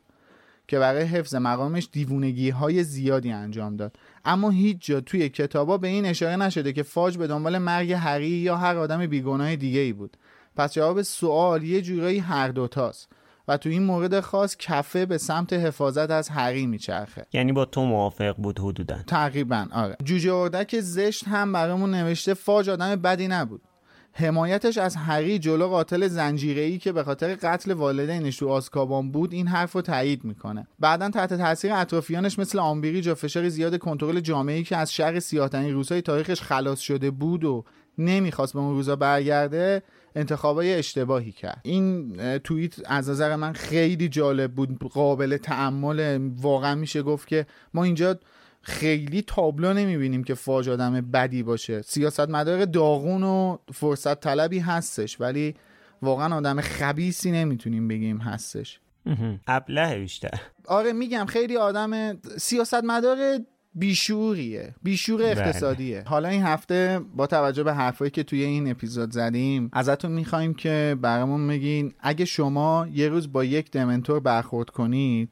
که برای حفظ مقامش دیوونگی های زیادی انجام داد. اما هیچ جا توی کتابا به این اشاره نشده که فاج به دنبال مرگ هری یا هر آدم بیگناه دیگه ای بود. پس جواب سوال یه جورایی هر دوتاست. و تو این مورد خاص کفه به سمت حفاظت از هری میچرخه. یعنی با تو موافق بود حدودا. تقریبا آره. جوجه اردک زشت هم برامون نوشته فاج آدم بدی نبود. حمایتش از هری جلو قاتل زنجیره‌ای که به خاطر قتل والدینش تو آزکابان بود این حرف رو تایید می‌کنه. بعدا تحت تاثیر اطرافیانش مثل آمبریج و فشار زیاد کنترل جامعه‌ای که از شر سیاه‌ترین روزهای تاریخش خلاص شده بود و نمی‌خواست به اون روزا برگرده انتخابای اشتباهی کرد. این توییت از نظر من خیلی جالب بود. قابل تعمل واقعا میشه گفت که ما اینجا خیلی تابلو نمی‌بینیم که فاج آدم بدی باشه. سیاست مدار داغون و فرصت طلبی هستش ولی واقعا آدم خبیسی نمی‌تونیم بگیم هستش. ابله بیشتر. آره میگم خیلی آدم سیاست مدار بیشوریه. بیشور بله. اقتصادیه. حالا این هفته با توجه به حرفایی که توی این اپیزود زدیم ازتون می‌خوایم که برامون بگین اگه شما یه روز با یک دمنتور برخورد کنید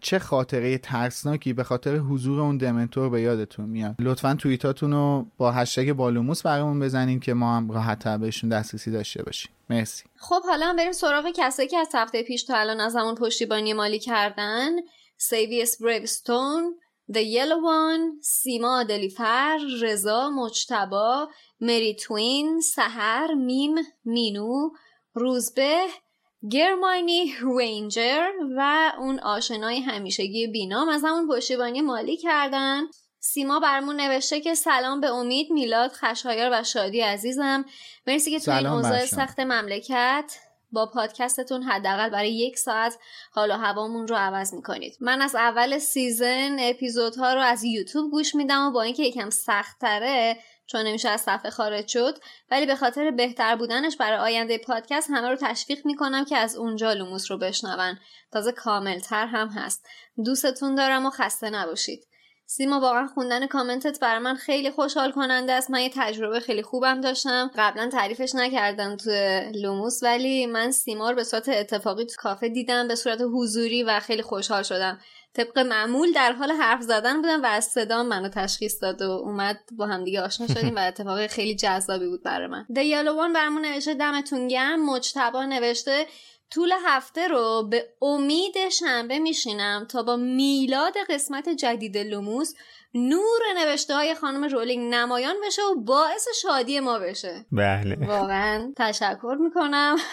چه خاطره ترسناکی به خاطر حضور اون دمنتور به یادتون میاد؟ لطفا توییتاتون رو با هشتگ بالوموس برامون بزنین که ما هم راحت بهشون دسترسی داشته باشیم. مرسی. خب حالا هم بریم سراغ کسایی که از هفته پیش تا الان از همون پشتیبانی مالی کردن. سیویس بریوستون The Yellow One سیما دلیفر رضا مجتبا مری توین سهر میم مینو روزبه گرماینی رینجر و اون آشنای همیشگی بینام از همون پشتیبانی مالی کردن سیما برمون نوشته که سلام به امید میلاد خشایار و شادی عزیزم مرسی که تو این اوضاع. سخت مملکت با پادکستتون حداقل برای یک ساعت حال و هوامون رو عوض می‌کنید. من از اول season اپیزودها رو از یوتیوب گوش میدم و با اینکه یکم سختتره چون نمیشه از صفحه خارج شد ولی به خاطر بهتر بودنش برای آینده پادکست همه رو تشویق می‌کنم که از اونجا لوموس رو بشنون. تازه کاملتر هم هست. دوستتون دارم و خسته نباشید. سیما واقعا خوندن کامنتت برای من خیلی خوشحال کننده است. من یه تجربه خیلی خوبم داشتم. قبلا تعریفش نکردم تو لوموس ولی من سیما رو به صورت اتفاقی تو کافه دیدم به صورت حضوری و خیلی خوشحال شدم. طبق معمول در حال حرف زدن بودم و از صدام منو تشخیص داد و اومد با همدیگه آشنا شدیم و اتفاق خیلی جذابی بود برای من. دیالوان برامون نوشته دمتون گرم. مجتبا نوشته طول هفته رو به امید شنبه میشینم تا با میلاد قسمت جدید لوموس نور نوشته های خانم رولینگ نمایان بشه و باعث شادی ما بشه. بله. واقعا تشکر می‌کنم.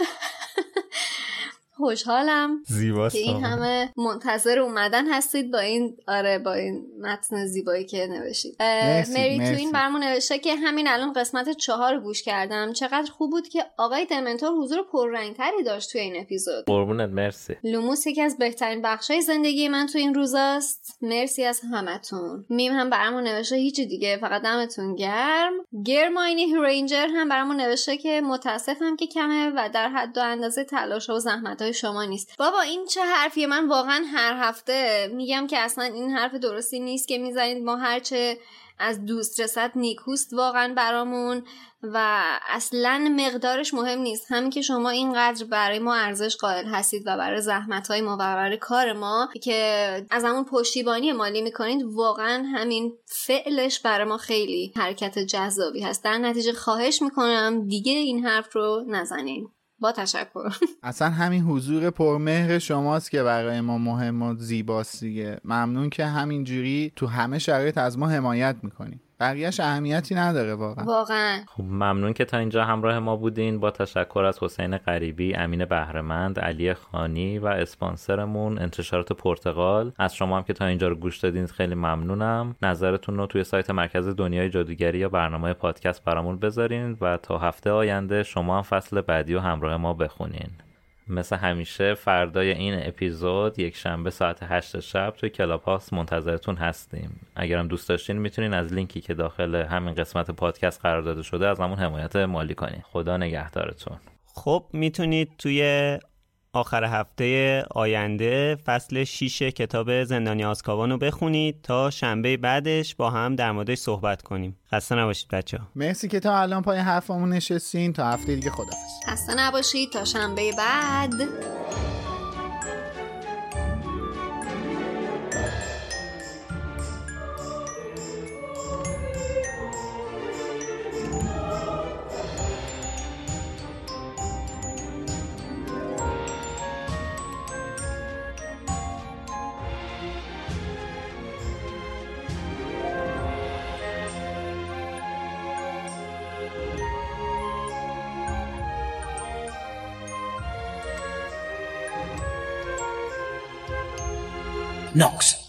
خوشحالم زیباست که این. همه منتظر اومدن هستید با این آره با این متن زیبایی که نوشتید. مری مرسی. توین برمون نوشته که همین الان قسمت چهار رو گوش کردم. چقدر خوب بود که آقای دمنتور حضور پررنگتری داشت توی این اپیزود. قربونت مرسی. لوموس یکی از بهترین بخشای زندگی من تو این روزاست. مرسی از همتون. میم هم برامون نوشته هیچی دیگه فقط دمتون گرم. گرماینی رینجر هم برامون نوشته که متاسفم که کمه و در حد و اندازه تلاش و زحمت های شما نیست. بابا این چه حرفیه؟ من واقعا هر هفته میگم که اصلا این حرف درستی نیست که می‌زنید. ما هرچه از دوست رسد نیکوست واقعا برامون و اصلا مقدارش مهم نیست. همین که شما اینقدر برای ما ارزش قائل هستید و برای زحمت های ما و برای کار ما که از همون پشتیبانی مالی می‌کنید واقعا همین فعلش برای ما خیلی حرکت جذابی هست. در نتیجه خواهش می‌کنم دیگه این حرف رو نزنین. با تشکر. اصلا همین حضور پرمهر شماست که برای ما مهم و زیباست دیگه. ممنون که همینجوری تو همه شرایط از ما حمایت می‌کنیم بقیهش اهمیتی نداره واقعا. واقعا. خب ممنون که تا اینجا همراه ما بودین. با تشکر از حسین غریبی امین بهرمند علی خانی و اسپانسرمون انتشارات پرتغال. از شما هم که تا اینجا رو گوش دادین خیلی ممنونم. نظرتون رو توی سایت مرکز دنیای جادوگری یا برنامه پادکست برامون بذارین و تا هفته آینده شما هم فصل بعدی و همراه ما بخونین. مثل همیشه فردای این اپیزود یک شنبه ساعت 8 شب توی کلاب منتظرتون هستیم. اگرم دوست داشتین می‌تونین از لینکی که داخل همین قسمت پادکست قرار داده شده از همون حمایت مالی کنین. خدا نگهدارتون. خب می‌تونید توی آخر هفته آینده فصل 6 کتاب زندانی آسکابان رو بخونید تا شنبه بعدش با هم در موردش صحبت کنیم. خسته نباشید بچه ها مرسی که تا الان پای حرفمون نشستین. تا هفته دیگه خدافز خسته نباشید. تا شنبه بعد. Knox.